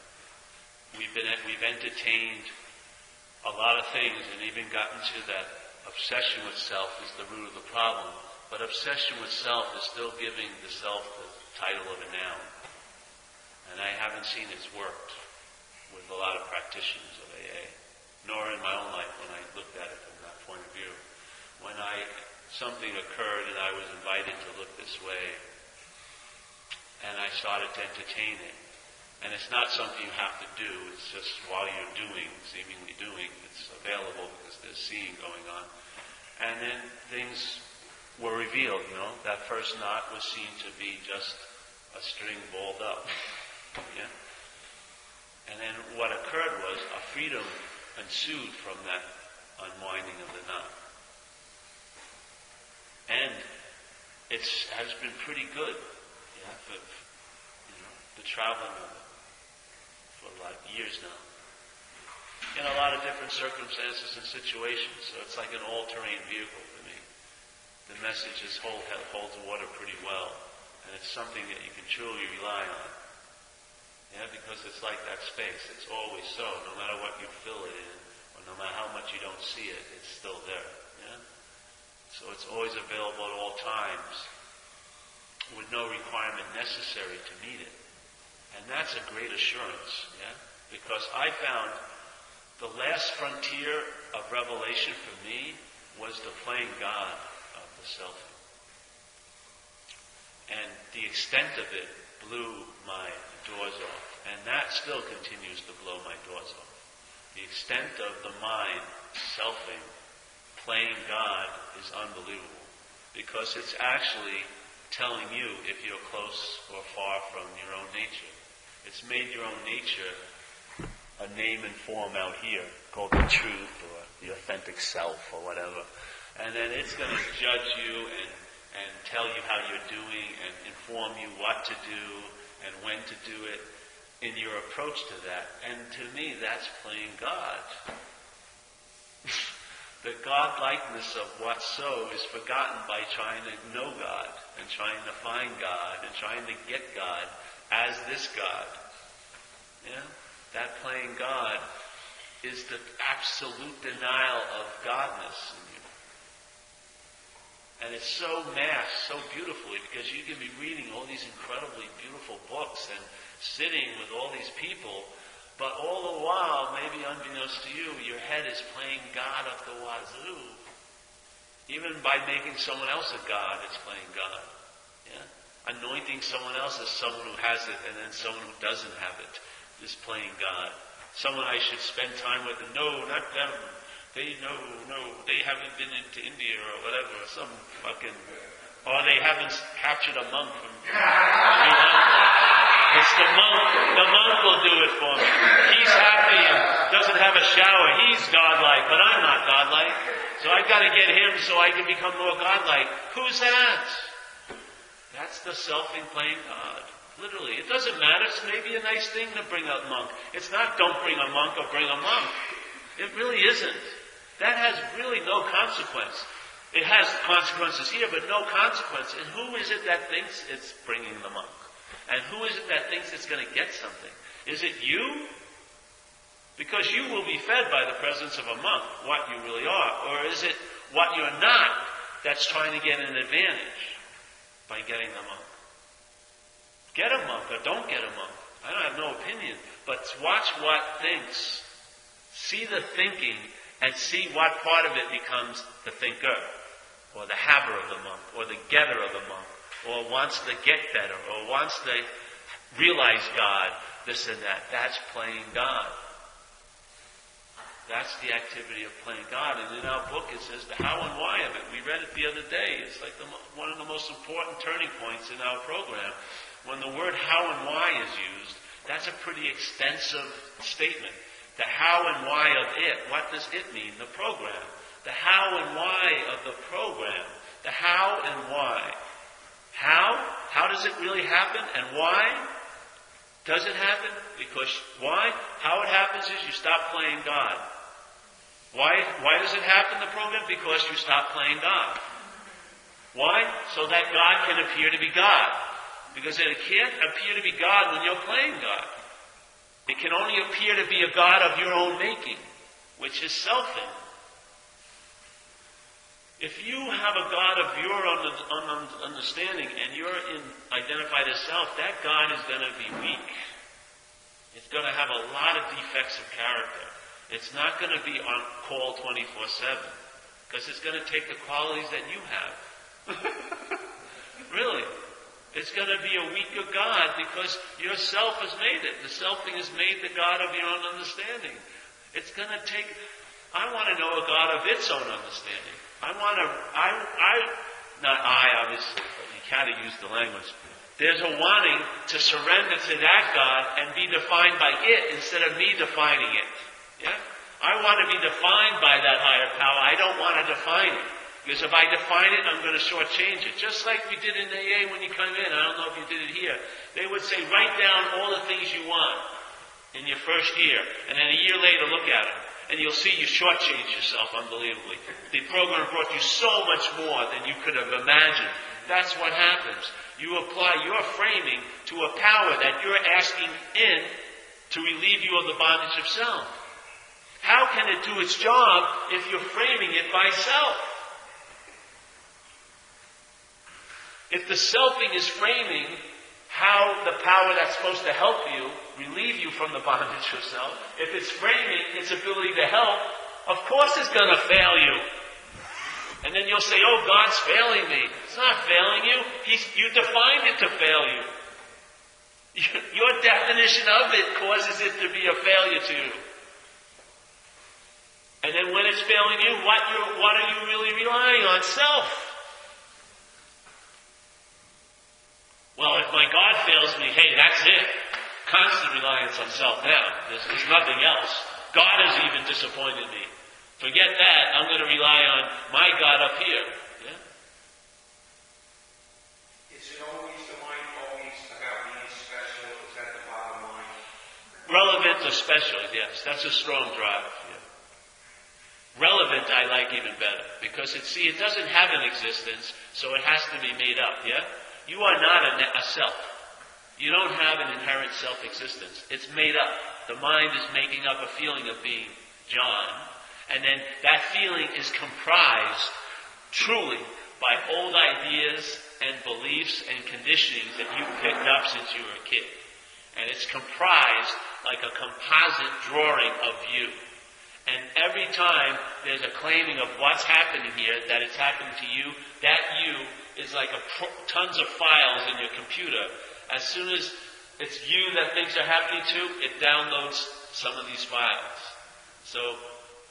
We've been, we've entertained a lot of things and even gotten to that obsession with self is the root of the problem. But obsession with self is still giving the self the title of a noun. And I haven't seen it's worked with a lot of practitioners of AA, nor in my own life when I looked at it from that point of view. When I something occurred and I was invited to look this way, and I started to entertain it. And it's not something you have to do, it's just while you're doing, seemingly doing, it's available because there's seeing going on. And then things were revealed, you know. That first knot was seen to be just a string balled up. Yeah? And then what occurred was a freedom ensued from that unwinding of the knot. And it has been pretty good, yeah, for, you know, the traveling of it for like years now. In a lot of different circumstances and situations, so it's like an all-terrain vehicle for me. the message is hold, holds water pretty well. And it's something that you can truly rely on. Yeah, because it's like that space. It's always so. No matter what you fill it in, or no matter how much you don't see it, it's still there. Yeah? So it's always available at all times. with no requirement necessary to meet it. And that's a great assurance, yeah? Because I found the last frontier of revelation for me was the playing God of the self. And the extent of it blew my doors off. And that still continues to blow my doors off. The extent of the mind selfing, playing God is unbelievable. Because it's actually telling you if you're close or far from your own nature. It's made your own nature a name and form out here called the truth or the authentic self or whatever. And then it's going to judge you and, and tell you how you're doing and inform you what to do and when to do it in your approach to that. And to me, that's playing God. the God-likeness of what's so is forgotten by trying to know God and trying to find God and trying to get God as this God. Yeah? That playing God is the absolute denial of Godness in you. And it's so masked so beautifully because you can be reading all these incredibly beautiful books and sitting with all these people, but all the while, maybe unbeknownst to you, your head is playing God of the wazoo. Even by making someone else a God, it's playing God. Anointing someone else as someone who has it, and then someone who doesn't have it is playing God. Someone I should spend time with, no, not them. They no, no, they haven't been into India or whatever, some fucking, or they haven't captured a monk from. It's the monk. The monk will do it for me. He's happy and doesn't have a shower. He's godlike, but I'm not godlike. So I've got to get him so I can become more godlike. Who's that? That's the selfing playing God. Literally. It doesn't matter. It's maybe a nice thing to bring a monk. It's not don't bring a monk or bring a monk. It really isn't. That has really no consequence. It has consequences here, but no consequence. And who is it that thinks it's bringing the monk? And who is it that thinks it's going to get something? Is it you? Because you will be fed by the presence of a monk, what you really are. Or is it what you're not that's trying to get an advantage by getting the monk? Get a monk or don't get a monk. I don't have no opinion. But watch what thinks. See the thinking and see what part of it becomes the thinker, or the haver of the monk, or the getter of the monk, or wants to get better, or wants to realize God, this and that. That's playing God. That's the activity of playing God. And in our book it says the how and why of it. We read it the other day. It's like the, one of the most important turning points in our program. When the word how and why is used, that's a pretty extensive statement. The how and why of it. What does it mean? The program. The how and why of the program. The how and why. How? How does it really happen? And why? Does it happen? Because why? How it happens is you stop playing God. Why, why does it happen, the program? Because you stop playing God. Why? So that God can appear to be God. Because it can't appear to be God when you're playing God. It can only appear to be a God of your own making, which is selfing. If you have a God of your own understanding and you're in, identified as self, that God is going to be weak. It's going to have a lot of defects of character. It's not going to be on call 24-7 because it's going to take the qualities that you have. really. It's going to be a weaker God because yourself has made it. The selfing has made the God of your own understanding. It's going to take, I want to know a God of its own understanding. I want to, I, I, not I obviously, but you kind of use the language. There's a wanting to surrender to that God and be defined by it instead of me defining it. Yeah? I want to be defined by that higher power. I don't want to define it. Because if I define it, I'm going to shortchange it. Just like we did in AA when you come in. I don't know if you did it here. They would say, write down all the things you want in your first year. And then a year later, look at them and you'll see you shortchange yourself unbelievably. The program brought you so much more than you could have imagined. That's what happens. You apply your framing to a power that you're asking in to relieve you of the bondage of self. How can it do its job if you're framing it by self? If the selfing is framing how the power that's supposed to help you, relieve you from the bondage of self, if it's framing its ability to help, of course it's going to fail you. And then you'll say, oh, God's failing me. It's not failing you. He's, you defined it to fail you. Your definition of it causes it to be a failure to you. And when it's failing you, what, what are you really relying on? Self. Well, if my God fails me, hey, that's it. Constant reliance on self now. There's, there's nothing else. God has even disappointed me. Forget that. I'm going to rely on my God up here. Yeah? Is it always the mind always about being special? Is that the bottom line? Relevant or special, yes. That's a strong drive. Relevant, I like even better because it see it doesn't have an existence, so it has to be made up. Yeah, you are not a, a self. You don't have an inherent self-existence. It's made up. The mind is making up a feeling of being John, and then that feeling is comprised truly by old ideas and beliefs and conditionings that you picked up since you were a kid. And it's comprised like a composite drawing of you. And every time there's a claiming of what's happening here, that it's happening to you, that you is like pro- tons of files in your computer. As soon as it's you that things are happening to, it downloads some of these files. So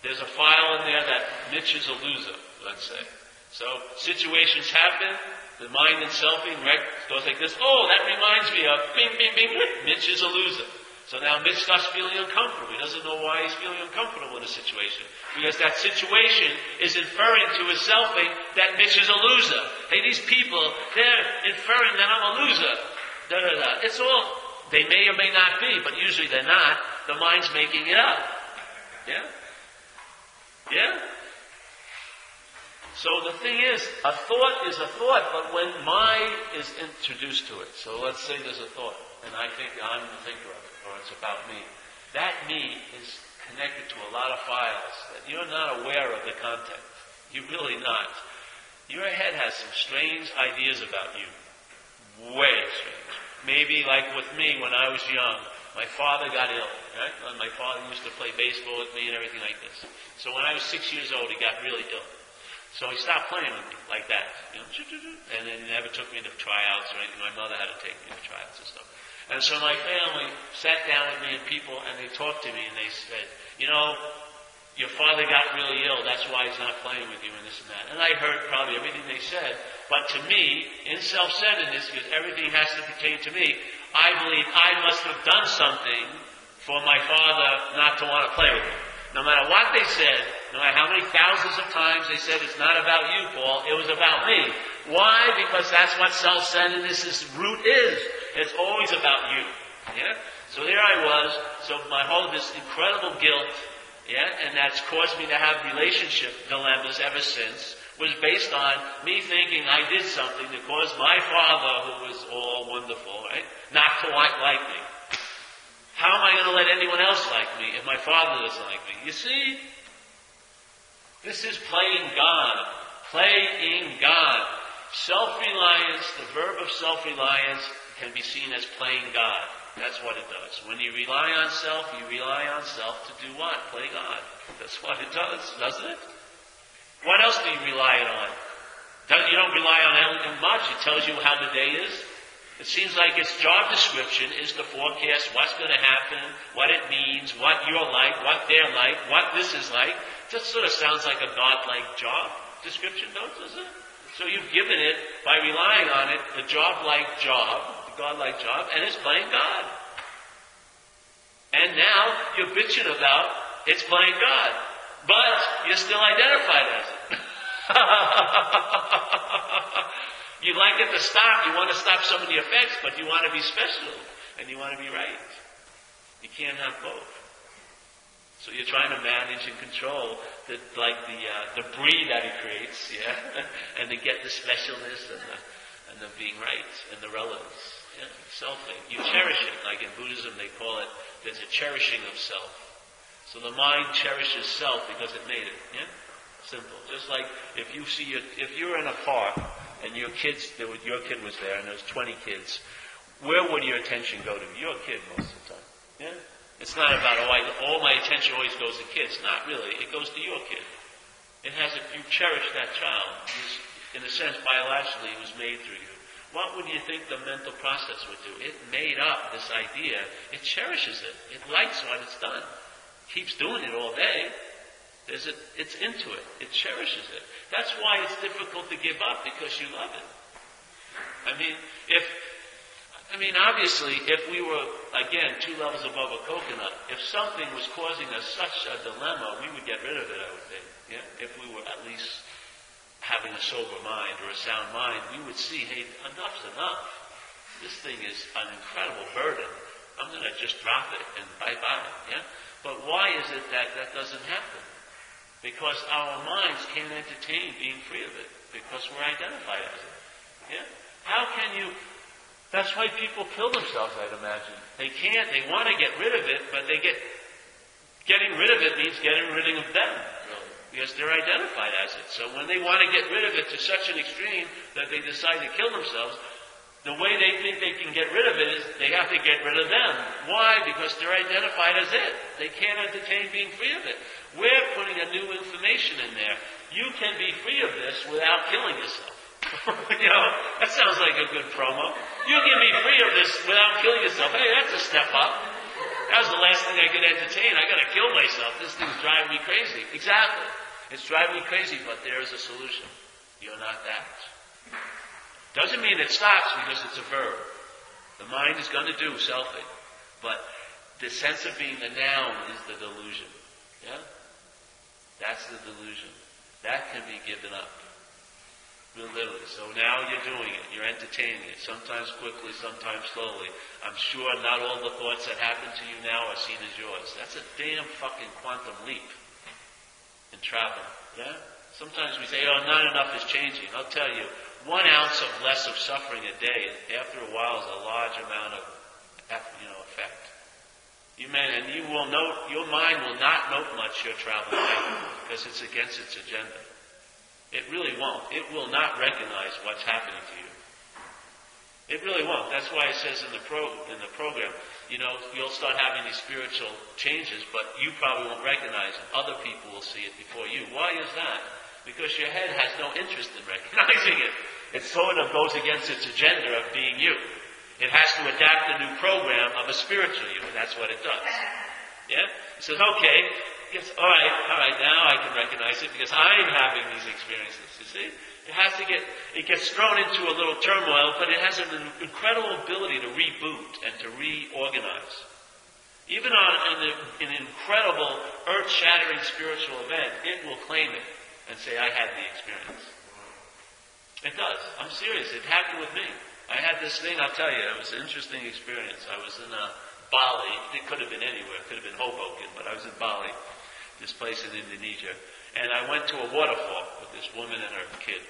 there's a file in there that Mitch is a loser, let's say. So situations happen, the mind and selfing goes like this. Oh, that reminds me of bing, bing, bing. Mitch is a loser. So now Mitch starts feeling uncomfortable. He doesn't know why he's feeling uncomfortable in a situation. Because that situation is inferring to his selfing eh, that Mitch is a loser. Hey, these people, they're inferring that I'm a loser. Da, da, da. It's all, they may or may not be, but usually they're not. The mind's making it up. Yeah? Yeah? So the thing is, a thought is a thought, but when mind is introduced to it, so let's say there's a thought, and I think I'm the thinker of it or it's about me. That me is connected to a lot of files that you're not aware of the content. You're really not. Your head has some strange ideas about you. Way strange. Maybe like with me when I was young, my father got ill, right? My father used to play baseball with me and everything like this. So when I was six years old, he got really ill. So he stopped playing with me like that. You know, and then he never took me to tryouts or anything. My mother had to take me to tryouts and stuff. And so my family sat down with me and people, and they talked to me, and they said, you know, your father got really ill, that's why he's not playing with you, and this and that. And I heard probably everything they said, but to me, in self-centeredness, because everything has to pertain to me, I believe I must have done something for my father not to want to play with me. No matter what they said, no matter how many thousands of times they said it's not about you, Paul, it was about me. Why? Because that's what self-centeredness' root is. It's always about you. Yeah? So there I was. So my whole this incredible guilt, yeah, and that's caused me to have relationship dilemmas ever since, was based on me thinking I did something that caused my father, who was all wonderful, right, not to like, like me. How am I going to let anyone else like me if my father doesn't like me? You see? This is playing God. Playing God. Self-reliance, the verb of self-reliance can be seen as playing God. That's what it does. When you rely on self, you rely on self to do what? Play God. That's what it does, doesn't it? What else do you rely on? You don't rely on anything much. It tells you how the day is. It seems like its job description is to forecast what's going to happen, what it means, what you're like, what they're like, what this is like. Just sort of sounds like a God-like job description, don't it? So you've given it, by relying on it, the job-like job, God-like job, and it's playing God. And now you're bitching about it's playing God, but you're still identified as it. You'd like it to stop. You want to stop some of the effects, but you want to be special and you want to be right. You can't have both. So you're trying to manage and control the, like the uh, debris that it creates, yeah, and to get the specialness and the, and the being right and the relevance. Selfing. You cherish it, like in Buddhism they call it, there's a cherishing of self. So the mind cherishes self because it made it. Yeah? Simple. Just like if you see, a, if you're in a park and your kids, there was, your kid was there, and there's 20 kids, where would your attention go to? Your kid most of the time. Yeah? It's not about, oh, I, all my attention always goes to kids. Not really. It goes to your kid. It has, a, you cherish that child. In a sense, biologically, it was made through you. What would you think the mental process would do? It made up this idea. It cherishes it. It likes what it's done. Keeps doing it all day. A, it's into it. It cherishes it. That's why it's difficult to give up because you love it. I mean, if I mean, obviously, if we were, again, two levels above a coconut, if something was causing us such a dilemma, we would get rid of it, I would think. Yeah? If we were at least having a sober mind or a sound mind, we would see, hey, enough's enough. This thing is an incredible burden. I'm going to just drop it and bye-bye. Yeah? But why is it that that doesn't happen? Because our minds can't entertain being free of it, because we're identified as it. Yeah? How can you that's why people kill themselves, I'd imagine. They can't, they want to get rid of it, but they get, getting rid of it means getting rid of them, because they're identified as it. So when they want to get rid of it to such an extreme that they decide to kill themselves, the way they think they can get rid of it is they have to get rid of them. Why? Because they're identified as it. They can't entertain being free of it. We're putting a new information in there. You can be free of this without killing yourself. you know, that sounds like a good promo. You can be free of this without killing yourself. Hey, that's a step up. That was the last thing I could entertain. I gotta kill myself. This thing's driving me crazy. Exactly. It's driving me crazy, but there is a solution. You're not that. Doesn't mean it stops because it's a verb. The mind is to do selfing. But the sense of being the noun is the delusion. Yeah? That's the delusion. That can be given up. Literally. So now you're doing it. You're entertaining it. Sometimes quickly, sometimes slowly. I'm sure not all the thoughts that happen to you now are seen as yours. That's a damn fucking quantum leap in travel. Yeah? Sometimes we say, oh, not enough is changing. I'll tell you, one ounce of less of suffering a day, after a while, is a large amount of, you know, effect. You may, and you will note, your mind will not note much your travel because it's against its agenda. It really won't. It will not recognize what's happening to you. It really won't. That's why it says in the pro in the program, you know, you'll start having these spiritual changes, but you probably won't recognize it. Other people will see it before you. Why is that? Because your head has no interest in recognizing it. It sort of goes against its agenda of being you. It has to adapt a new program of a spiritual you, and that's what it does. Yeah? It says, okay, Yes, all right, all right, now I can recognize it because I'm having these experiences, you see? It has to get, it gets thrown into a little turmoil, but it has an incredible ability to reboot and to reorganize. Even on an, an incredible, earth-shattering spiritual event, it will claim it and say, I had the experience. It does. I'm serious. It happened with me. I had this thing, I'll tell you, it was an interesting experience. I was in a Bali. It could have been anywhere. It could have been Hoboken, but I was in Bali this place in Indonesia. And I went to a waterfall with this woman and her kid.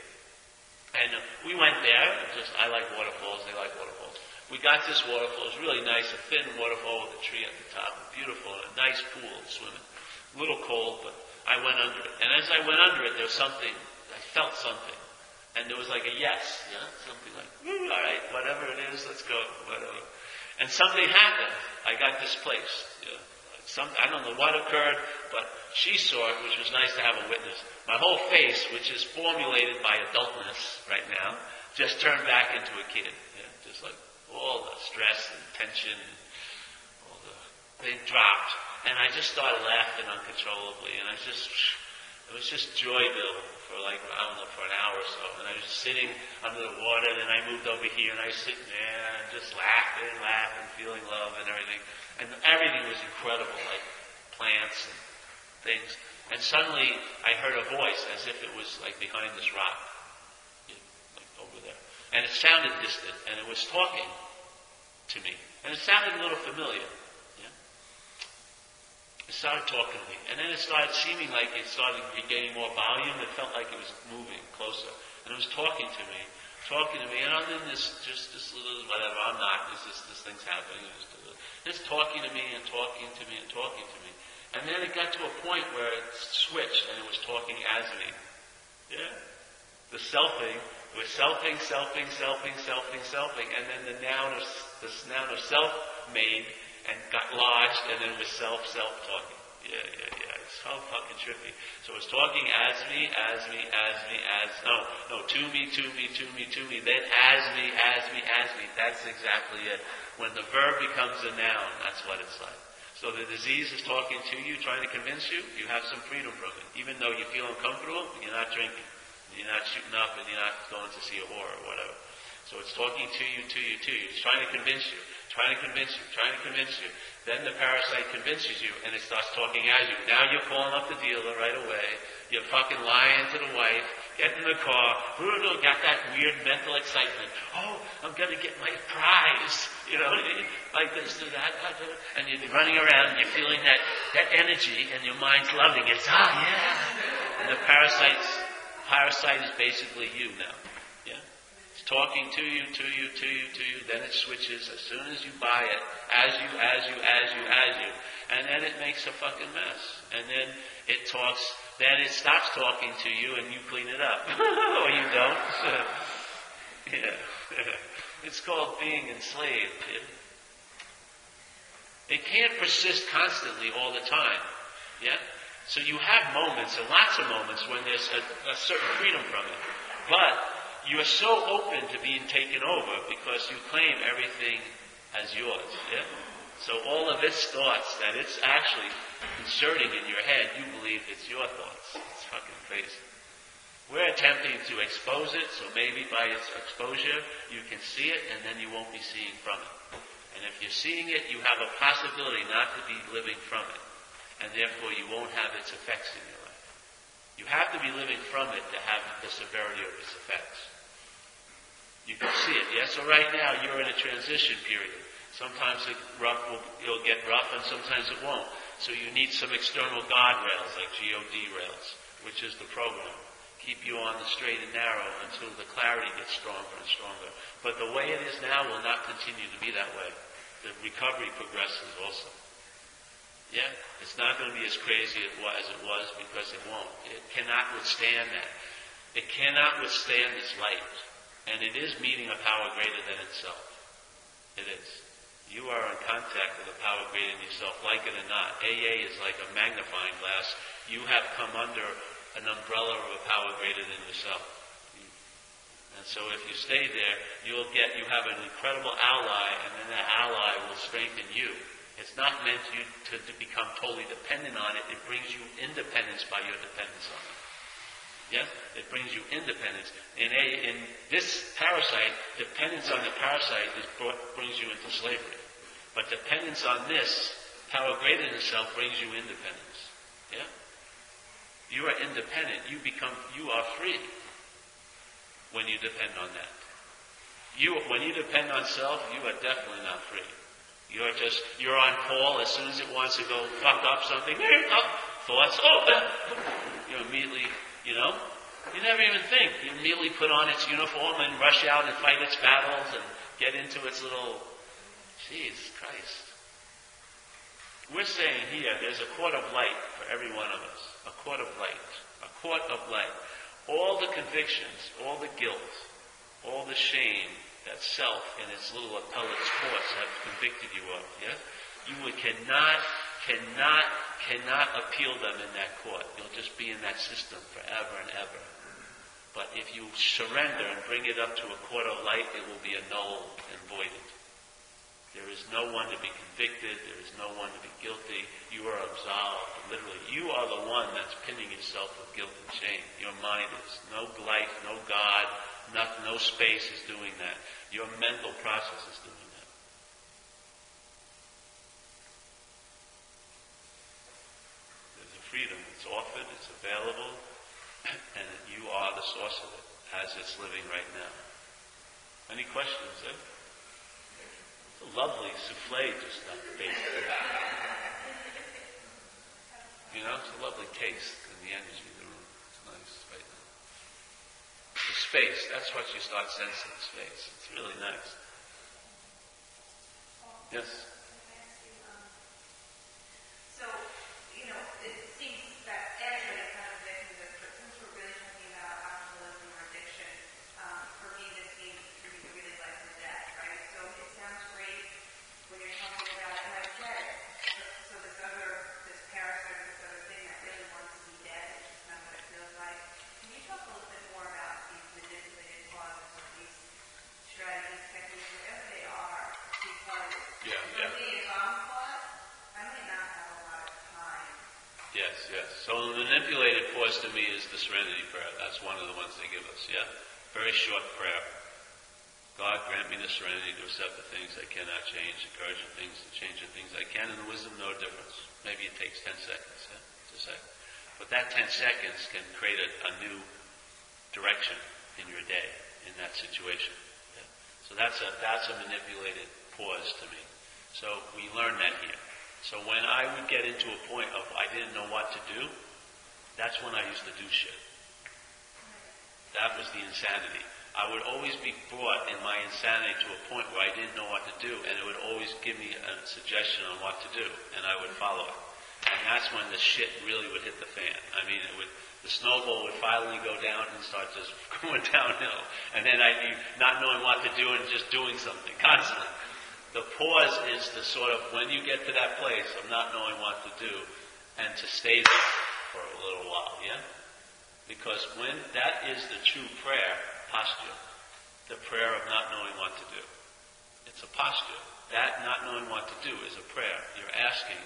And we went there. Just I like waterfalls. They like waterfalls. We got this waterfall. It was really nice, a thin waterfall with a tree at the top. Beautiful. and A nice pool swimming. A little cold, but I went under it. And as I went under it, there was something. I felt something. And there was like a yes. Yeah? Something like, mm, all right, whatever it is, let's go. Whatever. And something happened. I got displaced. Yeah? Some, I don't know what occurred, but she saw it, which was nice to have a witness. My whole face, which is formulated by adultness right now, just turned back into a kid. Yeah, just like all the stress and tension, all the, they dropped. And I just started laughing uncontrollably, and I just, it was just joy build for like, I don't know, for an hour or so. And I was just sitting under the water, and then I moved over here, and I was sitting there, and just laughing, laughing, feeling love and everything. And everything was incredible, like plants and things. And suddenly I heard a voice as if it was like behind this rock, like over there. And it sounded distant, and it was talking to me. And it sounded a little familiar. It started talking to me. And then it started seeming like it started gaining more volume. It felt like it was moving closer. And it was talking to me, talking to me. And I'm in this, just this little, whatever, I'm not. This, this, this thing's happening. Just talking to me and talking to me and talking to me. And then it got to a point where it switched and it was talking as me. Yeah? The selfing We're selfing, selfing, selfing, selfing, selfing, and then the noun of the noun of self made and got lodged, and then we're self, self talking. Yeah, yeah, yeah. It's so fucking trippy. So it's talking as me, as me, as me, as no, no, to me, to me, to me, to me. Then as me, as me, as me. That's exactly it. When the verb becomes a noun, that's what it's like. So the disease is talking to you, trying to convince you. You have some freedom from it, even though you feel uncomfortable. You're not drinking. You're not shooting up, and you're not going to see a whore or whatever. So it's talking to you, to you, to you. It's trying to convince you, trying to convince you, trying to convince you. Then the parasite convinces you, and it starts talking at you. Now you're calling up the dealer right away. You're fucking lying to the wife. Get in the car. Bruno Got that weird mental excitement. Oh, I'm gonna get my prize. You know, like this, do that, and you're running around. And you're feeling that that energy, and your mind's loving it. Ah, yeah. And the parasites, parasite is basically you now Yeah? It's talking to you, to you, to you, to you. Then it switches as soon as you buy it, as you, as you, as you, as you. And then it makes a fucking mess. And then it talks, then it stops talking to you and you clean it up. or you don't. yeah. it's called being enslaved. It can't persist constantly all the time. Yeah? So you have moments, and lots of moments, when there's a, a certain freedom from it. But you are so open to being taken over because you claim everything as yours. Yeah? So all of its thoughts that it's actually inserting in your head, you believe it's your thoughts. It's fucking crazy. We're attempting to expose it, so maybe by its exposure you can see it and then you won't be seeing from it. And if you're seeing it, you have a possibility not to be living from it. And therefore you won't have its effects in your life. You have to be living from it to have the severity of its effects. You can see it, yes? So right now you're in a transition period. Sometimes it rough will, it'll get rough and sometimes it won't. So you need some external guardrails like GOD rails, which is the program. Keep you on the straight and narrow until the clarity gets stronger and stronger. But the way it is now will not continue to be that way. The recovery progresses also. Yeah? It's not going to be as crazy as it was because it won't. It cannot withstand that. It cannot withstand this light. And it is meeting a power greater than itself. It is. You are in contact with a power greater than yourself, like it or not. AA is like a magnifying glass. You have come under an umbrella of a power greater than yourself. And so if you stay there, you'll get, you have an incredible ally, and then that ally will strengthen you. It's not meant you to, to become totally dependent on it. It brings you independence by your dependence on it. Yes? It brings you independence. In, a, in this parasite, dependence on the parasite brought, brings you into slavery. But dependence on this, power greater than self, brings you independence. Yeah? You are independent. You become, you are free when you depend on that. You, when you depend on self, you are definitely not free. You're just, you're on call as soon as it wants to go fuck up something. Oh, thoughts, oh, you immediately you know? You never even think. You immediately put on its uniform and rush out and fight its battles and get into its little. Jesus Christ. We're saying here there's a court of light for every one of us. A court of light. A court of light. All the convictions, all the guilt, all the shame that self in its little appellate's courts have convicted you of, yeah? You cannot cannot, cannot appeal them in that court. You'll just be in that system forever and ever. But if you surrender and bring it up to a court of light, it will be annulled and voided. There is no one to be convicted. There is no one to be guilty. You are absolved. Literally, you are the one that's pinning yourself with guilt and shame. Your mind is. No life, no God, nothing, no space is doing that. Your mental process is doing that. There's a freedom. It's offered, it's available, and you are the source of it as it's living right now. Any questions, eh? Lovely souffle just got basted. You know, it's a lovely taste and the energy of the room. It's nice right now. The space, that's what you start sensing, space. It's really nice. Yes? Um, Yes, yes. So the to me is the serenity prayer. That's one of the ones they give us, yeah? Very short prayer. God grant me the serenity to accept the things I cannot change, the courage of things to change the things I can, and the wisdom no difference. Maybe it takes 10 seconds, yeah? It's a second. But that 10 seconds can create a, a new direction in your day, in that situation. Yeah? So that's a, that's a manipulated pause to me. So we learn that here. So when I would get into a point of I didn't know what to do, that's when I used to do shit. That was the insanity. I would always be brought in my insanity to a point where I didn't know what to do, and it would always give me a suggestion on what to do, and I would follow it. And that's when the shit really would hit the fan. I mean, it would, the snowball would finally go down and start just going downhill. And then I'd be not knowing what to do and just doing something constantly. The pause is the sort of when you get to that place of not knowing what to do and to stay there while, yeah? Because when that is the true prayer posture, the prayer of not knowing what to do. It's a posture. That not knowing what to do is a prayer. You're asking,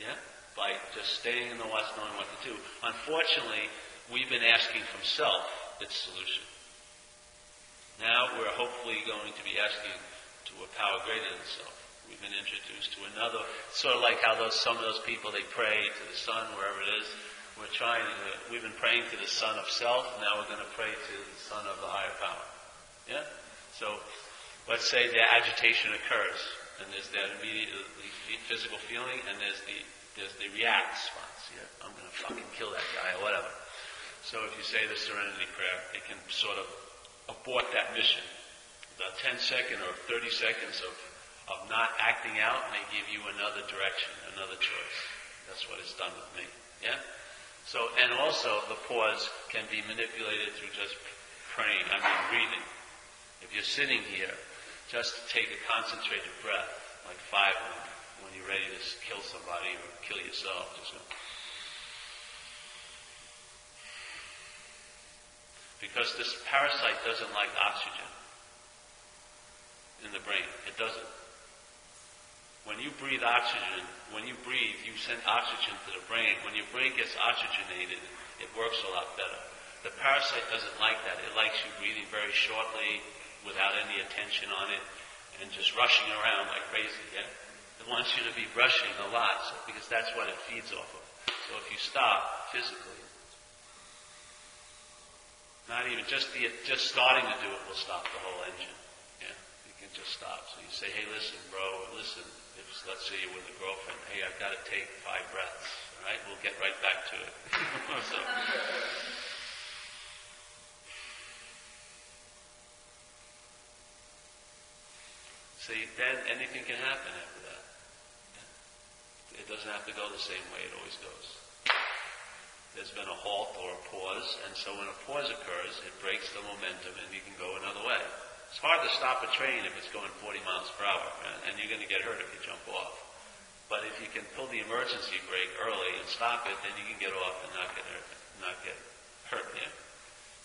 yeah? By just staying in the what's knowing what to do. Unfortunately, we've been asking from self its solution. Now we're hopefully going to be asking to a power greater than self. We've been introduced to another, sort of like how those some of those people they pray to the sun wherever it is. We're trying to, we've been praying to the sun of self. Now we're going to pray to the sun of the higher power. Yeah. So let's say the agitation occurs, and there's that immediate physical feeling, and there's the there's the react response. Yeah, I'm going to fucking kill that guy or whatever. So if you say the serenity prayer, it can sort of abort that mission the 10 second or 30 seconds of, of not acting out may give you another direction, another choice. That's what it's done with me. Yeah? So, and also the pause can be manipulated through just praying, I mean breathing. If you're sitting here, just take a concentrated breath, like five them, when you're ready to kill somebody or kill yourself. Just. Because this parasite doesn't like oxygen in the brain. It doesn't. When you breathe oxygen, when you breathe, you send oxygen to the brain. When your brain gets oxygenated, it works a lot better. The parasite doesn't like that. It likes you breathing very shortly, without any attention on it, and just rushing around like crazy. Yeah? It wants you to be rushing a lot, so, because that's what it feeds off of. So if you stop physically, not even just the just starting to do it will stop the whole engine Yeah, you can just stop. So you say, hey, listen, bro, listen. If, let's say you're with a girlfriend, hey, I've got to take five breaths. All right, we'll get right back to it. so, see, then anything can happen after that. It doesn't have to go the same way it always goes. There's been a halt or a pause, and so when a pause occurs, it breaks the momentum and you can go another way. It's hard to stop a train if it's going 40 miles per hour, and you're going to get hurt if you jump off. But if you can pull the emergency brake early and stop it, then you can get off and not get hurt. Not get hurt. Yeah.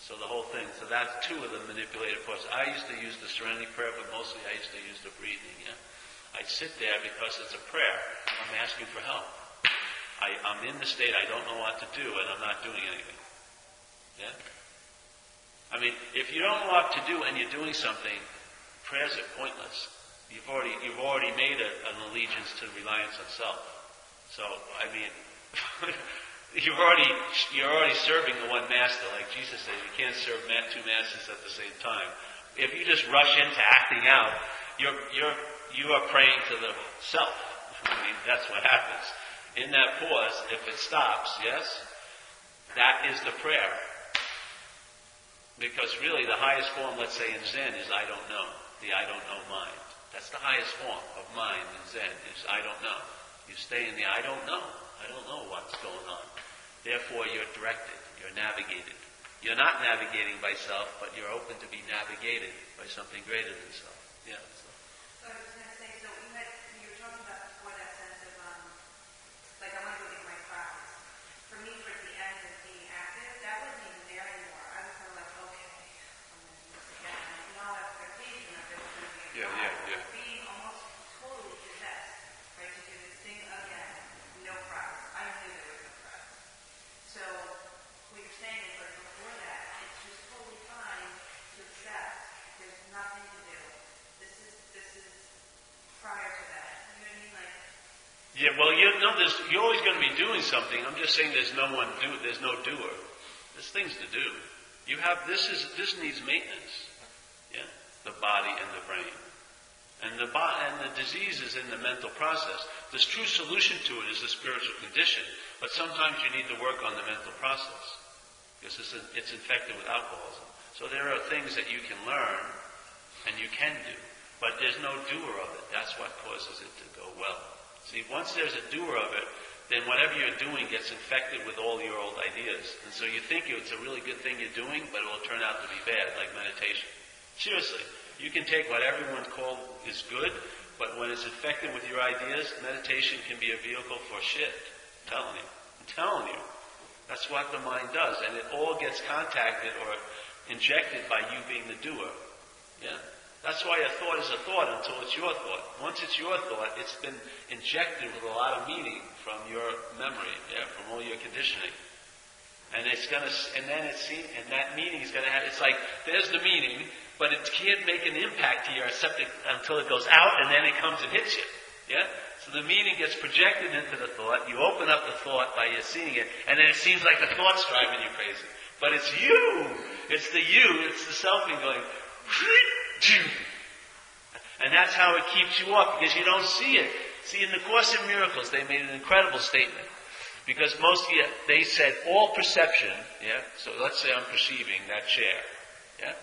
So the whole thing. So that's two of the manipulative parts. I used to use the Serenity Prayer, but mostly I used to use the breathing. Yeah. I'd sit there because it's a prayer. I'm asking for help. I, I'm in the state I don't know what to do, and I'm not doing anything. Yeah. I mean, if you don't know what to do and you're doing something, prayers are pointless. You've already, you've already made a, an allegiance to reliance on self. So, I mean, you're already, you're already serving the one master. Like Jesus says, you can't serve two masters at the same time. If you just rush into acting out, you're, you're, you are praying to the self. I mean, that's what happens. In that pause, if it stops, yes, that is the prayer. Because really the highest form, let's say in Zen, is I don't know. The I don't know mind. That's the highest form of mind in Zen, is I don't know. You stay in the I don't know. I don't know what's going on. Therefore you're directed. You're navigated. You're not navigating by self, but you're open to be navigated by something greater than self. Yeah. Yeah, well, you know, there's, you're always going to be doing something. I'm just saying there's no one do. There's no doer. There's things to do. You have this is this needs maintenance. Yeah, the body and the brain, and the bo- and the disease is in the mental process. The true solution to it is the spiritual condition. But sometimes you need to work on the mental process because it's, it's infected with alcoholism. So there are things that you can learn and you can do, but there's no doer of it. That's what causes it to go well. See, once there's a doer of it, then whatever you're doing gets infected with all your old ideas. And so you think it's a really good thing you're doing, but it will turn out to be bad, like meditation. Seriously, you can take what everyone called is good, but when it's infected with your ideas, meditation can be a vehicle for shit. I'm telling you. I'm telling you. That's what the mind does. And it all gets contacted or injected by you being the doer. Yeah? That's why a thought is a thought until it's your thought. Once it's your thought, it's been injected with a lot of meaning from your memory, yeah, from all your conditioning. And it's gonna, and then it's seen, and that meaning is gonna have, it's like, there's the meaning, but it can't make an impact to your septic until it goes out and then it comes and hits you. Yeah? So the meaning gets projected into the thought, you open up the thought by you seeing it, and then it seems like the thought's driving you crazy. But it's you! It's the you, it's the selfing going, and that's how it keeps you up because you don't see it. See, in the Course in Miracles, they made an incredible statement. Because most of uh, you, they said all perception, yeah? So let's say I'm perceiving that chair, yeah?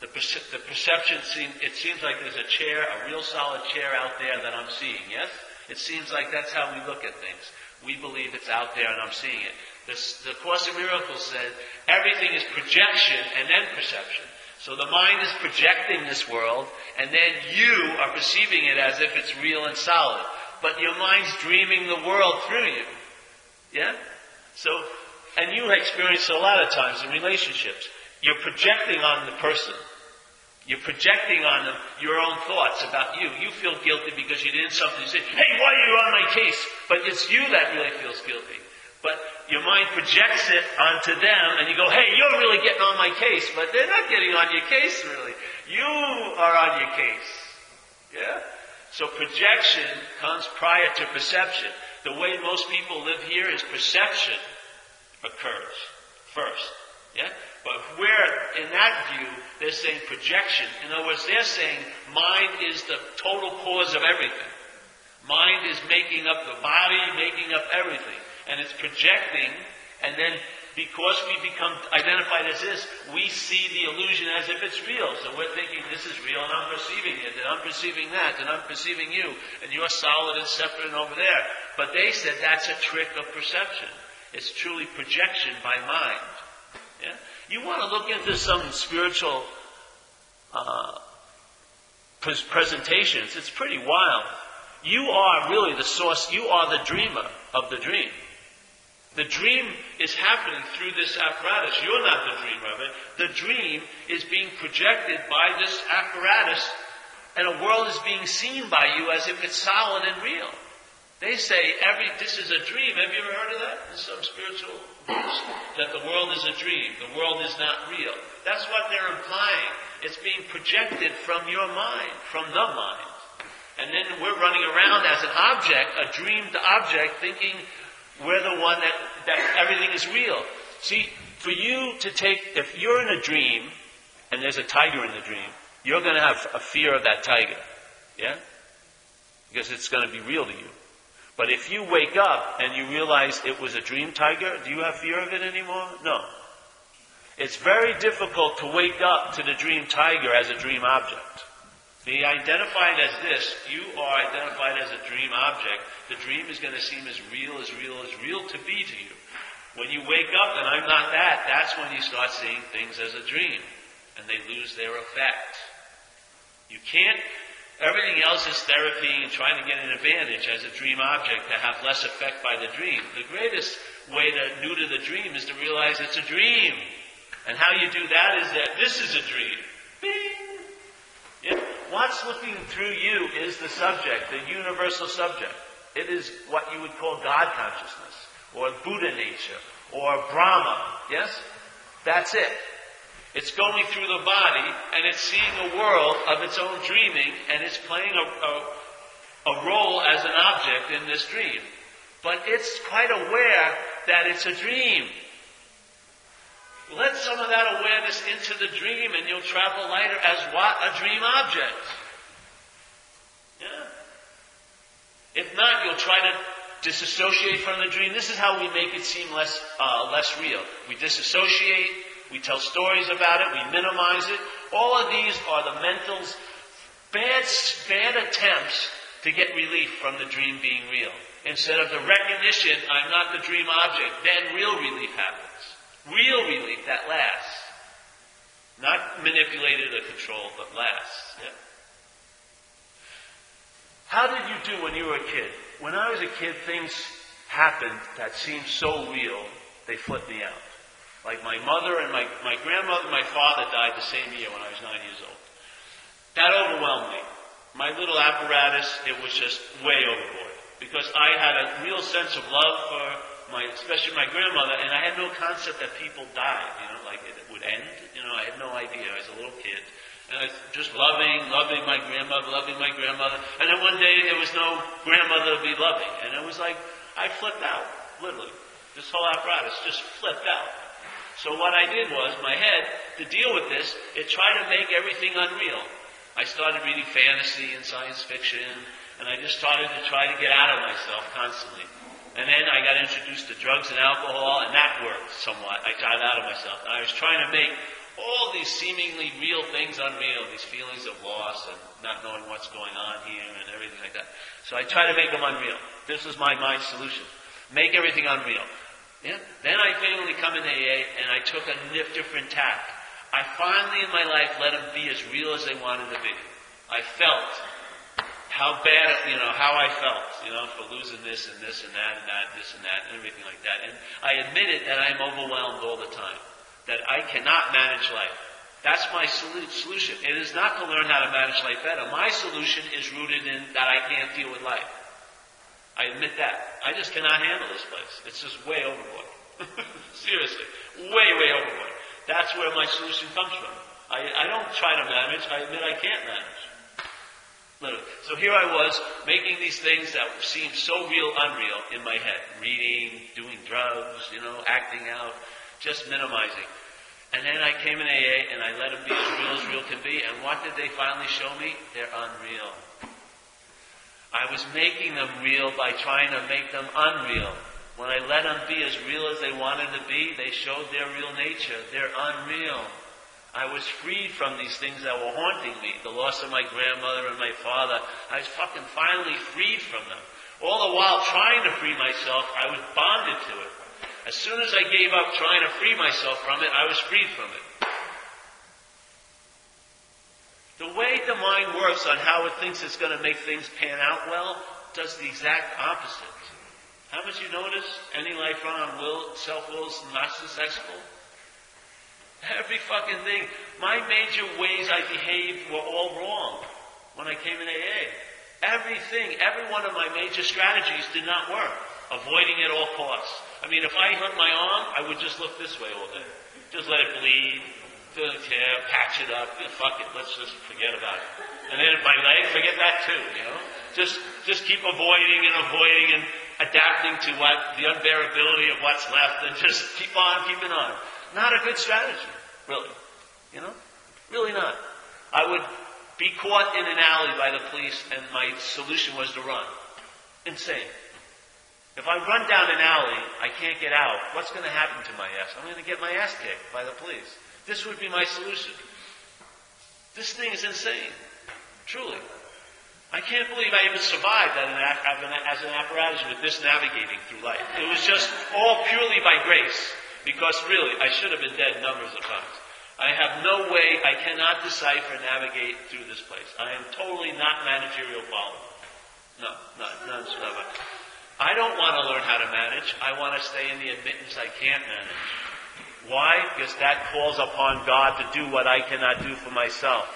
The, perce- the perception seems, it seems like there's a chair, a real solid chair out there that I'm seeing, yes? It seems like that's how we look at things. We believe it's out there and I'm seeing it. This, the Course in Miracles said everything is projection and then perception. So the mind is projecting this world, and then you are perceiving it as if it's real and solid. But your mind's dreaming the world through you. Yeah? So, and you experience a lot of times in relationships. You're projecting on the person. You're projecting on them your own thoughts about you. You feel guilty because you did something. You say, hey, why are you on my case? But it's you that really feels guilty. But your mind projects it onto them and you go, hey, you're really getting on my case. But they're not getting on your case, really. You are on your case. Yeah? So projection comes prior to perception. The way most people live here is perception occurs first. Yeah? But where, in that view, they're saying projection. In other words, they're saying mind is the total cause of everything. Mind is making up the body, making up everything. And it's projecting, and then because we become identified as this, we see the illusion as if it's real. So we're thinking this is real, and I'm perceiving it, and I'm perceiving that, and I'm perceiving you, and you're solid and separate and over there. But they said that's a trick of perception. It's truly projection by mind. Yeah? You want to look into some spiritual uh, pres- presentations. It's pretty wild. You are really the source. You are the dreamer of the dream. The dream is happening through this apparatus. You're not the dreamer of it. The dream is being projected by this apparatus, and a world is being seen by you as if it's solid and real. They say every this is a dream. Have you ever heard of that in some spiritual books? That the world is a dream. The world is not real. That's what they're implying. It's being projected from your mind, from the mind. And then we're running around as an object, a dreamed object, thinking we're the one that, that everything is real. See, for you to take, if you're in a dream and there's a tiger in the dream, you're going to have a fear of that tiger. Yeah? Because it's going to be real to you. But if you wake up and you realize it was a dream tiger, do you have fear of it anymore? No. It's very difficult to wake up to the dream tiger as a dream object. Be identified as this, you are identified as a dream object. The dream is going to seem as real, as real, as real to be to you. When you wake up and I'm not that, that's when you start seeing things as a dream. And they lose their effect. You can't, everything else is therapy and trying to get an advantage as a dream object to have less effect by the dream. The greatest way to neuter the dream is to realize it's a dream. And how you do that is that this is a dream. What's looking through you is the subject, the universal subject. It is what you would call God consciousness, or Buddha nature, or Brahma. Yes? That's it. It's going through the body, and it's seeing a world of its own dreaming, and it's playing a, a, a role as an object in this dream. But it's quite aware that it's a dream. Let some of that awareness into the dream and you'll travel lighter as what? A dream object. Yeah. If not, you'll try to disassociate from the dream. This is how we make it seem less, uh, less real. We disassociate, we tell stories about it, we minimize it. All of these are the mental's bad, bad attempts to get relief from the dream being real. Instead of the recognition, I'm not the dream object, then real relief happens. Real relief that lasts. Not manipulated or controlled, but lasts. Yeah. How did you do when you were a kid? When I was a kid, things happened that seemed so real, they flipped me out. Like my mother and my, my grandmother and my father died the same year when I was nine years old. That overwhelmed me. My little apparatus, it was just way overboard. Because I had a real sense of love for my, especially my grandmother, and I had no concept that people died, you know, like it would end. You know, I had no idea. I was a little kid. And I was just loving, loving my grandmother, loving my grandmother. And then one day there was no grandmother to be loving. And it was like, I flipped out, literally. This whole apparatus just flipped out. So what I did was, my head, to deal with this, it tried to make everything unreal. I started reading fantasy and science fiction, and I just started to try to get out of myself constantly. And then I got introduced to drugs and alcohol, and that worked somewhat. I got out of myself. I was trying to make all these seemingly real things unreal, these feelings of loss and not knowing what's going on here and everything like that. So I try to make them unreal. This is my mind solution. Make everything unreal. Yeah? Then I finally come into AA and I took a different tack. I finally in my life let them be as real as they wanted to be. I felt how bad, you know, how I felt, you know, for losing this and this and that and that, this and that and everything like that. And I admitted that I'm overwhelmed all the time that I cannot manage life. That's my solution. It is not to learn how to manage life better. My solution is rooted in that I can't deal with life. I admit that. I just cannot handle this place. It's just way overboard. Seriously. Way, way overboard. That's where my solution comes from. I, I don't try to manage. I admit I can't manage. Literally. So here I was making these things that seemed so real, unreal in my head. Reading, doing drugs, you know, acting out just minimizing. And then I came in AA and I let them be as real as real can be. And what did they finally show me? They're unreal. I was making them real by trying to make them unreal. When I let them be as real as they wanted to be, they showed their real nature. They're unreal. I was freed from these things that were haunting me. The loss of my grandmother and my father. I was fucking finally freed from them. All the while trying to free myself, I was bonded to it. As soon as I gave up trying to free myself from it, I was freed from it. The way the mind works on how it thinks it's going to make things pan out well does the exact opposite. Haven't you noticed any life on will, self-will is not successful? Every fucking thing. My major ways I behaved were all wrong when I came in AA. Everything, every one of my major strategies did not work. Avoiding at all costs. I mean, if I hurt my arm, I would just look this way all day. Just let it bleed. Don't care. Patch it up. Fuck it. Let's just forget about it. And then my leg, forget that too, you know? Just, just keep avoiding and avoiding and adapting to what, the unbearability of what's left and just keep on keeping on. Not a good strategy, really. You know? Really not. I would be caught in an alley by the police and my solution was to run. Insane. If I run down an alley, I can't get out. What's going to happen to my ass? I'm going to get my ass kicked by the police. This would be my solution. This thing is insane. Truly. I can't believe I even survived as an, apparatus with this navigating through life. It was just all purely by grace. Because really, I should have been dead numbers of times. I have no way, I cannot decipher, navigate through this place. I am totally not managerial quality. No, not, none whatsoever. I don't want to learn how to manage. I want to stay in the admittance I can't manage. Why? Because that calls upon God to do what I cannot do for myself.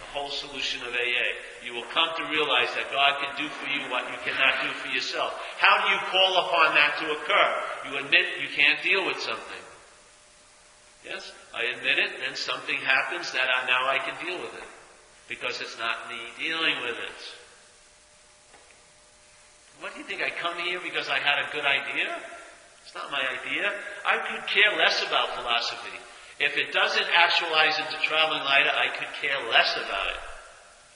The whole solution of AA. You will come to realize that God can do for you what you cannot do for yourself. How do you call upon that to occur? You admit you can't deal with something. Yes, I admit it, then something happens that I, now I can deal with it. Because it's not me dealing with it. What do you think I come here because I had a good idea? It's not my idea. I could care less about philosophy. If it doesn't actualize into traveling lighter, I could care less about it.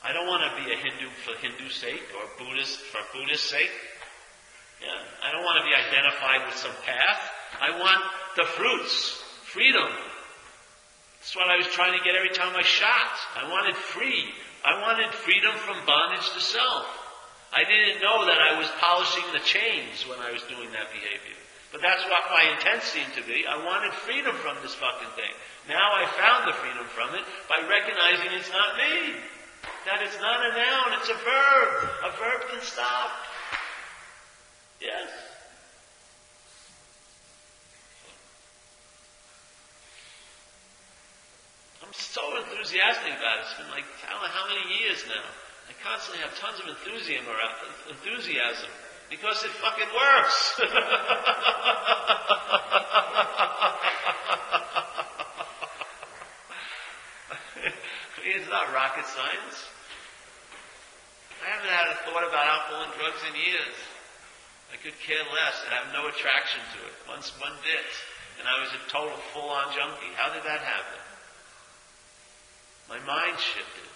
I don't want to be a Hindu for Hindu's sake or Buddhist for Buddhist sake. Yeah. I don't want to be identified with some path. I want the fruits, freedom. That's what I was trying to get every time I shot. I wanted free. I wanted freedom from bondage to self. I didn't know that I was polishing the chains when I was doing that behavior. But that's what my intent seemed to be. I wanted freedom from this fucking thing. Now I found the freedom from it by recognizing it's not me. That it's not a noun, it's a verb. A verb can stop. Yes. I'm so enthusiastic about it. It's been like, I don't know how many years now. I constantly have tons of enthusiasm around, enthusiasm because it fucking works. it's not rocket science. I haven't had a thought about alcohol and drugs in years. I could care less. I have no attraction to it. Once one bit, and I was a total full-on junkie. How did that happen? My mind shifted.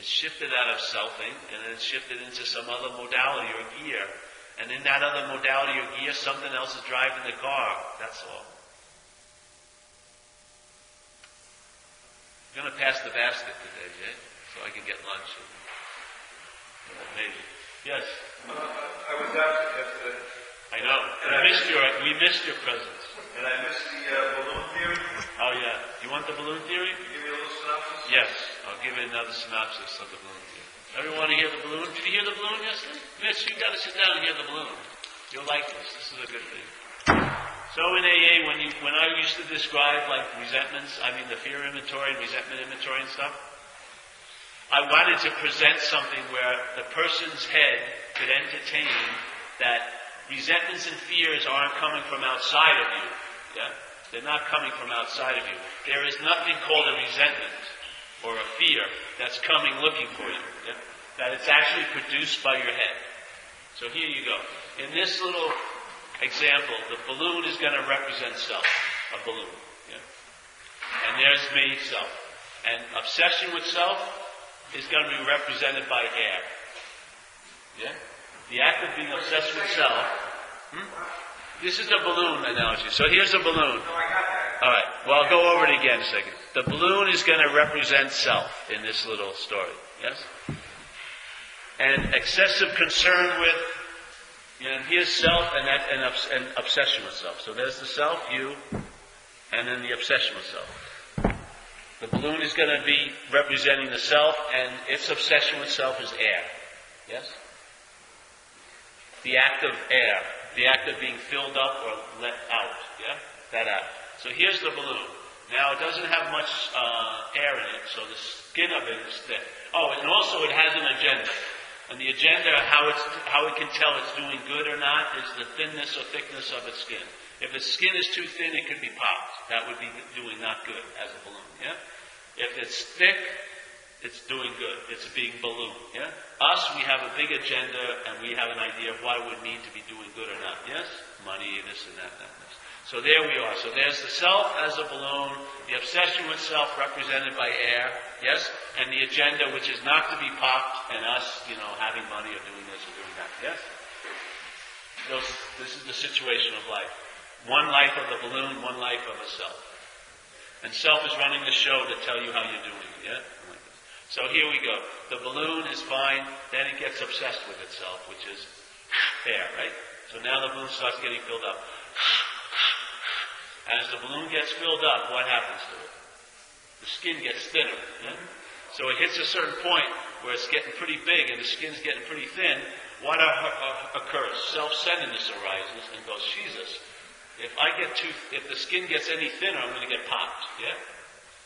It shifted out of selfing, and it shifted into some other modality or gear. And in that other modality or gear, something else is driving the car. That's all. I'm going to pass the basket today, Jay, so I can get lunch. Maybe. Yes. Uh, I was absent yesterday, I know. We missed your, we missed your presence. and I missed the uh, balloon theory. Oh yeah. You want the balloon theory? Can you give me a little synopsis? Yes. I'll give you another synopsis of the balloon theory. Everyone hear the balloon? Did you hear the balloon yesterday? Mitch, you've gotta sit down and hear the balloon. You'll like this. This is a good thing. So in AA, when you, when I used to describe like resentments, I mean the fear inventory and resentment inventory and stuff, I wanted to present something where the person's head could entertain that resentments and fears aren't coming from outside of you. Yeah? They're not coming from outside of you. There is nothing called a resentment or a fear that's coming looking for you. Yeah? That it's actually produced by your head. So here you go. In this little example, the balloon is going to represent self. A balloon. Yeah? And there's me, self. And obsession with self is going to be represented by air. Yeah? The act of being obsessed with self. Hmm? This is the balloon analogy. So here's a balloon. No, I got that. All right. Well, I'll go over it again a second. The balloon is going to represent self in this little story. Yes? And excessive concern with, know, here's self and that and, obs- and obsession with self. So there's the self, you, and then the obsession with self. The balloon is going to be representing the self, and its obsession with self is air. Yes? The act of air, the act of being filled up or let out. Yeah? That out. So here's the balloon. Now it doesn't have much uh, air in it, so the skin of it is thick. Oh, and also it has an agenda. And the agenda, how it's how it can tell it's doing good or not, is the thinness or thickness of its skin. If its skin is too thin, it could be popped. That would be doing not good as a balloon. Yeah. If it's thick, it's doing good. It's a big balloon. Yeah. Us, we have a big agenda, and we have an idea of what it would mean to be doing good or not. Yes. Money, this and that, that, this. So there we are. So there's the self as a balloon, the obsession with self represented by air, yes, and the agenda which is not to be popped, and us, you know, having money or doing this or doing that, yes. Those, this is the situation of life. One life of the balloon, one life of a self. And self is running the show to tell you how you're doing, yeah? So here we go. The balloon is fine, then it gets obsessed with itself, which is air, right? So now the balloon starts getting filled up. As the balloon gets filled up, what happens to it? The skin gets thinner. Yeah? So it hits a certain point where it's getting pretty big and the skin's getting pretty thin. What occurs? Self-centeredness arises and goes, Jesus, if I get too, if the skin gets any thinner, I'm going to get popped. Yeah.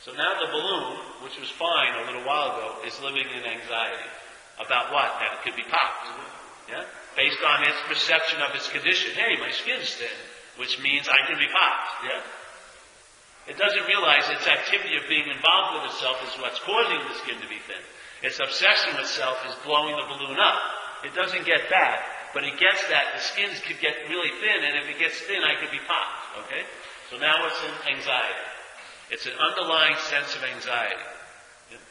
So now the balloon, which was fine a little while ago, is living in anxiety about what? That it could be popped. Yeah. Based on its perception of its condition. Hey, my skin's thin, which means I can be popped. Yeah. It doesn't realize its activity of being involved with itself is what's causing the skin to be thin. Its obsession with self is blowing the balloon up. It doesn't get that. but it gets that the skins could get really thin, and if it gets thin, I could be popped. Okay? So now it's in anxiety. It's an underlying sense of anxiety,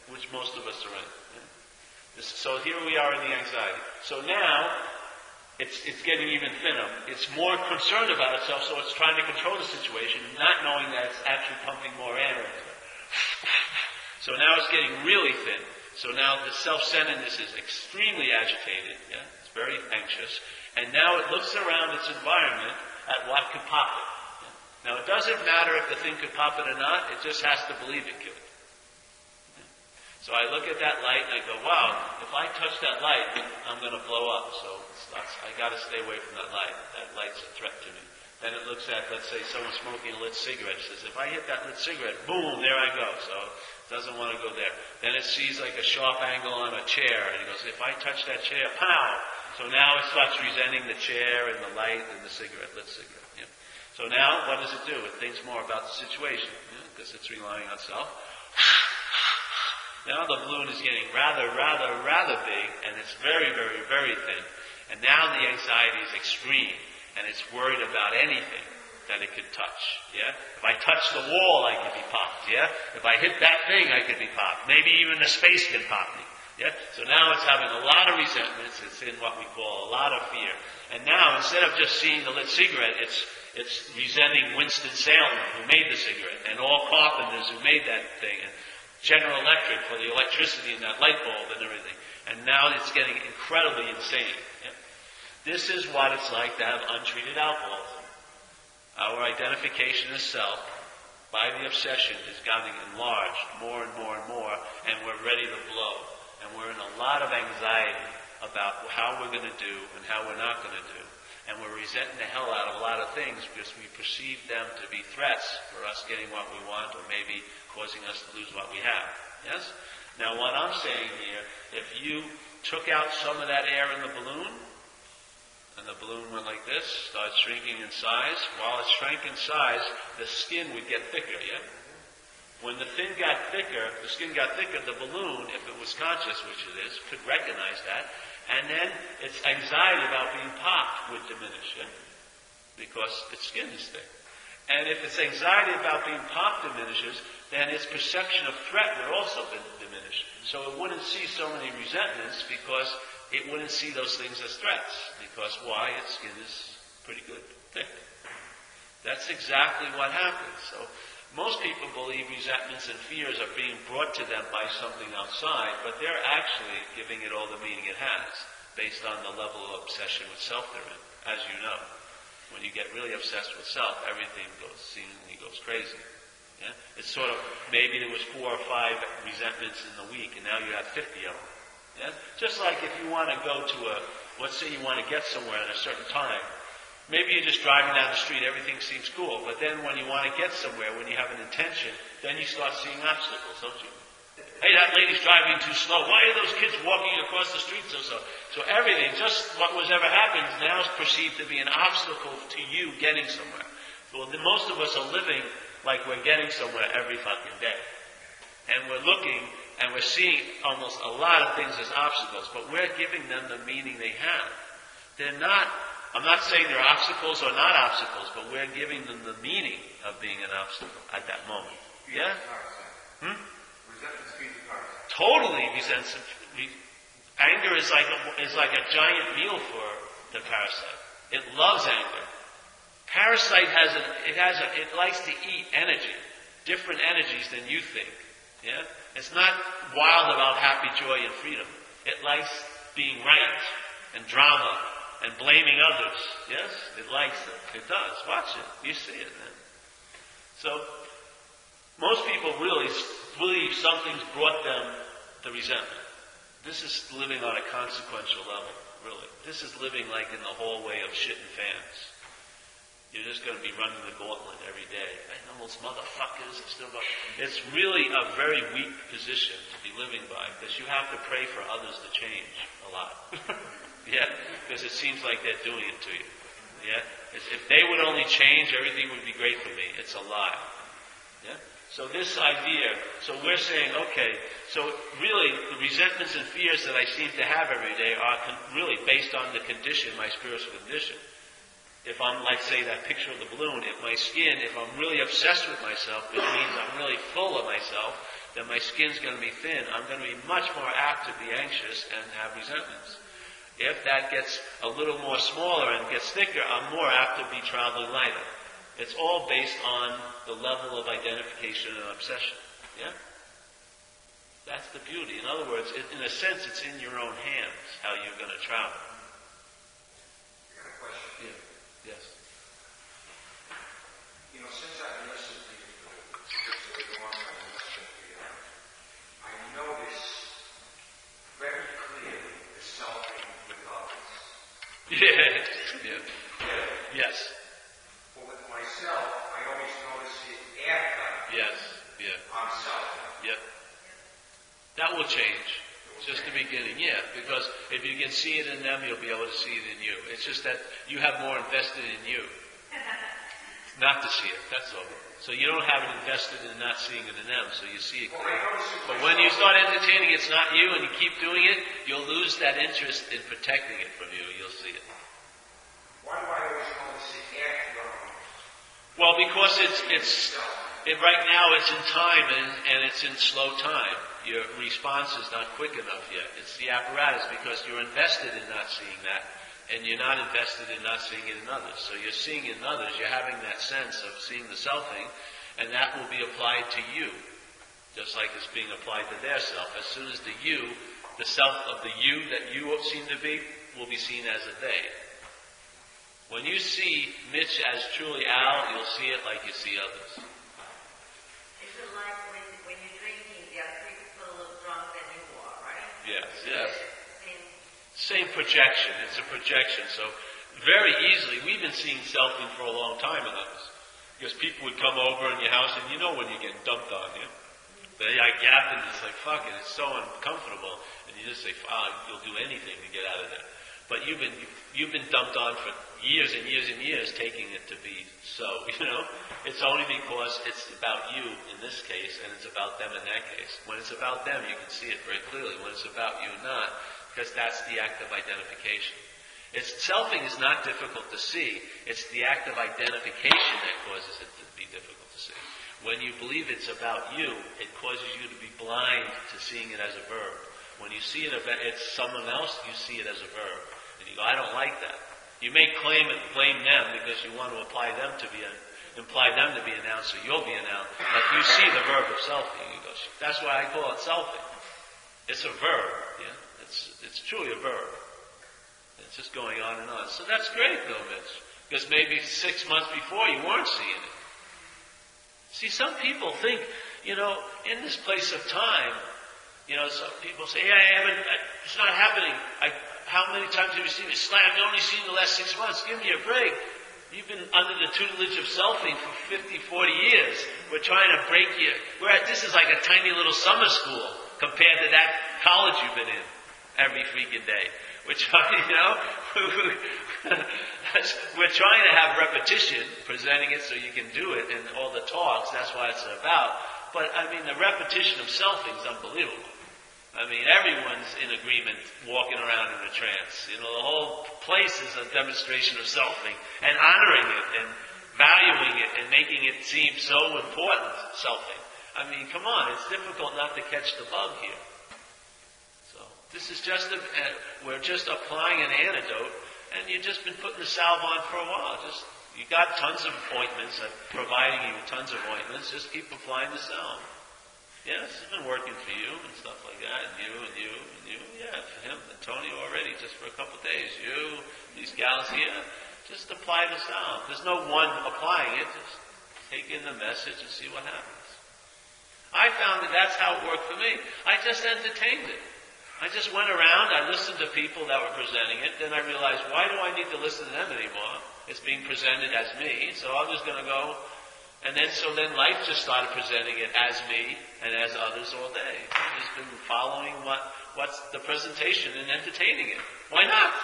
which most of us are in. So here we are in the anxiety. So now it's, it's getting even thinner. It's more concerned about itself, so it's trying to control the situation, not knowing that it's actually pumping more air into it. So now it's getting really thin. So now the self-centeredness is extremely agitated. Yeah, it's very anxious, and now it looks around its environment at what could pop it. Yeah? Now it doesn't matter if the thing could pop it or not. It just has to believe it could. Yeah? So I look at that light and I go, "Wow! If I touch that light, I'm going to blow up." So I got to stay away from that light. That light's a threat to me. Then it looks at, let's say, someone smoking a lit cigarette. It says, if I hit that lit cigarette, boom, there I go. So it doesn't want to go there. Then it sees like a sharp angle on a chair, and it goes, if I touch that chair, pow! So now it starts resenting the chair and the light and the cigarette, lit cigarette. Yeah. So now, what does it do? It thinks more about the situation, because it's relying on self. Now the balloon is getting rather, rather, rather big, and it's very, very, very thin. And now the anxiety is extreme, and it's worried about anything that it could touch. Yeah? If I touch the wall, I could be popped. Yeah? If I hit that thing, I could be popped. Maybe even the space can pop me. Yeah? So now it's having a lot of resentments. It's in what we call a lot of fear. And now, instead of just seeing the lit cigarette, it's it's resenting Winston Salem, who made the cigarette, and all carpenters who made that thing, and General Electric for the electricity in that light bulb and everything. And now it's getting incredibly insane. This is what it's like to have untreated alcoholism. Our identification as self by the obsession is getting enlarged more and more and more, and we're ready to blow. And we're in a lot of anxiety about how we're going to do and how we're not going to do. And we're resenting the hell out of a lot of things because we perceive them to be threats for us getting what we want or maybe causing us to lose what we have. Yes? Now what I'm saying here, if you took out some of that air in the balloon, and the balloon went like this, started shrinking in size. While it shrank in size, the skin would get thicker, yeah? When the thing got thicker, the skin got thicker, the balloon, if it was conscious, which it is, could recognize that, and then its anxiety about being popped would diminish? Because its skin is thick. And if its anxiety about being popped diminishes, then its perception of threat would also be diminished. So it wouldn't see so many resentments because it wouldn't see those things as threats. Because why? Its skin is pretty good, thick. That's exactly what happens. So most people believe resentments and fears are being brought to them by something outside, but they're actually giving it all the meaning it has based on the level of obsession with self they're in, as you know. When you get really obsessed with self, everything goes seemingly goes crazy. Yeah? It's sort of maybe there was four or five resentments in the week, and now you have fifty of them. Yeah? Just like if you want to go to a, let's say you want to get somewhere at a certain time, maybe you're just driving down the street, everything seems cool, but then when you want to get somewhere, when you have an intention, then you start seeing obstacles, don't you? Hey, that lady's driving too slow. Why are those kids walking across the street so? So everything, just what was ever happening, now is perceived to be an obstacle to you getting somewhere. Well, most of us are living like we're getting somewhere every fucking day. And we're looking and we're seeing almost a lot of things as obstacles, but we're giving them the meaning they have. They're not, I'm not saying they're obstacles or not obstacles, but we're giving them the meaning of being an obstacle at that moment. Yeah? Hmm? Totally resents Anger is like a, is like a giant meal for the parasite. It loves anger. Parasite has a, it has a, it likes to eat energy, different energies than you think. Yeah? It's not wild about happy, joy, and freedom. It likes being right and drama and blaming others. Yes? It likes it. It does. Watch it. You see it. So, most people really believe something's brought them the resentment. This is living on a consequential level, really. This is living like in the hallway of shit and fans. You're just going to be running the gauntlet every day. I know those motherfuckers are still going. It's really a very weak position to be living by because you have to pray for others to change a lot. yeah, because it seems like they're doing it to you. Yeah, if they would only change, everything would be great for me. It's a lie. Yeah, So this idea, so we're saying, okay, so really the resentments and fears that I seem to have every day are con- really based on the condition, my spiritual condition. If I'm, like, say, that picture of the balloon, if my skin, if I'm really obsessed with myself, which means I'm really full of myself, then my skin's going to be thin. I'm going to be much more apt to be anxious and have resentments. If that gets a little more smaller and gets thicker, I'm more apt to be traveling lighter. It's all based on the level of identification and obsession. Yeah? That's the beauty. In other words, it, in a sense, it's in your own hands how you're going to travel. I got a question. Yeah. Yes. You know, since I've been listening to you for just a little long time, I've listened to you, I notice very clearly the selfing with others. Yeah. yeah. Yes. But with myself, I always notice it after Yes. Yeah. I'm selfing. Yep. That will change. Just the beginning, yeah. Because if you can see it in them, you'll be able to see it in you. It's just that you have more invested in you. Not to see it, that's all. So you don't have it invested in not seeing it in them, so you see it But when you start entertaining it's not you and you keep doing it, you'll lose that interest in protecting it from you. You'll see it. Why do I always notice it after I'm Well, because it's it's it, right now it's in time and, and it's in slow time. Your response is not quick enough yet. It's the apparatus because you're invested in not seeing that, and you're not invested in not seeing it in others. So you're seeing in others. You're having that sense of seeing the selfing, and that will be applied to you, just like it's being applied to their self. As soon as the you, the self of the you that you seem to be, will be seen as a they. When you see Mitch as truly Al, you'll see it like you see others. Is it like when, when you're drinking, there are people are drunk than you are, right? Yes, yes. Same. Same projection. It's a projection. So very easily, we've been seeing selfing for a long time in us. Because people would come over in your house and you know when you're getting dumped on you. They like gap and it's like, fuck it, it's so uncomfortable. And you just say, fuck, you'll do anything to get out of there. But you've been, you've been dumped on for years and years and years taking it to be so, you know? It's only because it's about you in this case and it's about them in that case. When it's about them, you can see it very clearly. When it's about you, not. Because that's the act of identification. It's selfing is not difficult to see. It's the act of identification that causes it to be difficult to see. When you believe it's about you, it causes you to be blind to seeing it as a verb. When you see it it's someone else, you see it as a verb. And you go, I don't like that. You may claim it, blame them because you want to apply them to be, a, imply them to be a noun, so you'll be a noun. But you see the verb of selfing. You go, that's why I call it selfing. It's a verb. Yeah, it's it's truly a verb. It's just going on and on. So that's great, though, Mitch, because maybe six months before you weren't seeing it. See, some people think, you know, in this place of time, you know, some people say, yeah, I haven't, I, it's not happening. I, how many times have you seen? Slam, you only seen the last six months. Give me a break. You've been under the tutelage of selfing for 50, 40 years. We're trying to break you. This is like a tiny little summer school compared to that college you've been in every freaking day. We're trying, you know, we're trying to have repetition, presenting it so you can do it in all the talks. That's what it's about. But I mean, the repetition of selfing is unbelievable. I mean, everyone's in agreement walking around in a trance. You know, the whole place is a demonstration of selfing and honoring it and valuing it and making it seem so important, selfing. I mean, come on, it's difficult not to catch the bug here. So, this is just a, we're just applying an antidote and you've just been putting the salve on for a while. Just, you got tons of ointments, I'm providing you with tons of ointments, just keep applying the salve. Yes, it's been working for you and stuff like that, and you and you and you. Yeah, for him, Antonio already, just for a couple of days. You, these gals here, just apply the sound. There's no one applying it. Just take in the message and see what happens. I found that that's how it worked for me. I just entertained it. I just went around, I listened to people that were presenting it, then I realized, why do I need to listen to them anymore? It's being presented as me, so I'm just going to go and then, so then life just started presenting it as me and as others all day. I've just been following what, what's the presentation and entertaining it. Why not?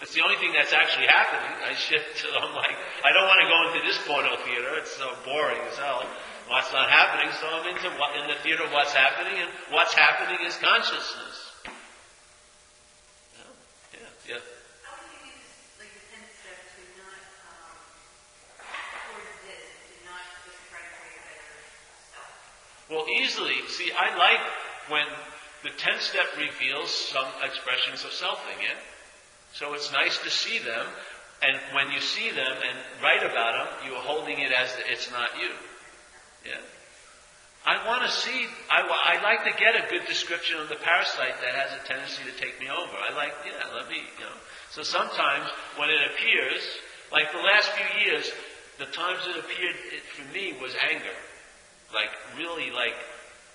It's the only thing that's actually happening. I shift I'm like, I don't want to go into this porno theater. It's so boring as hell. what's not happening, so I'm into what, in the theater what's happening, and what's happening is consciousness. Yeah, yeah, yeah. How do you use like the ten step to not um, towards this, to not just try to create a better self? Well, easily. See, I like when the 10 step reveals some expressions of selfing, yeah? So it's nice to see them, and when you see them and write about them, you're holding it as it's not you. Yeah? I want to see, I, I like to get a good description of the parasite that has a tendency to take me over. I like, yeah, let me, you know. So sometimes when it appears, like the last few years, the times it appeared it, for me was anger. Like, really like,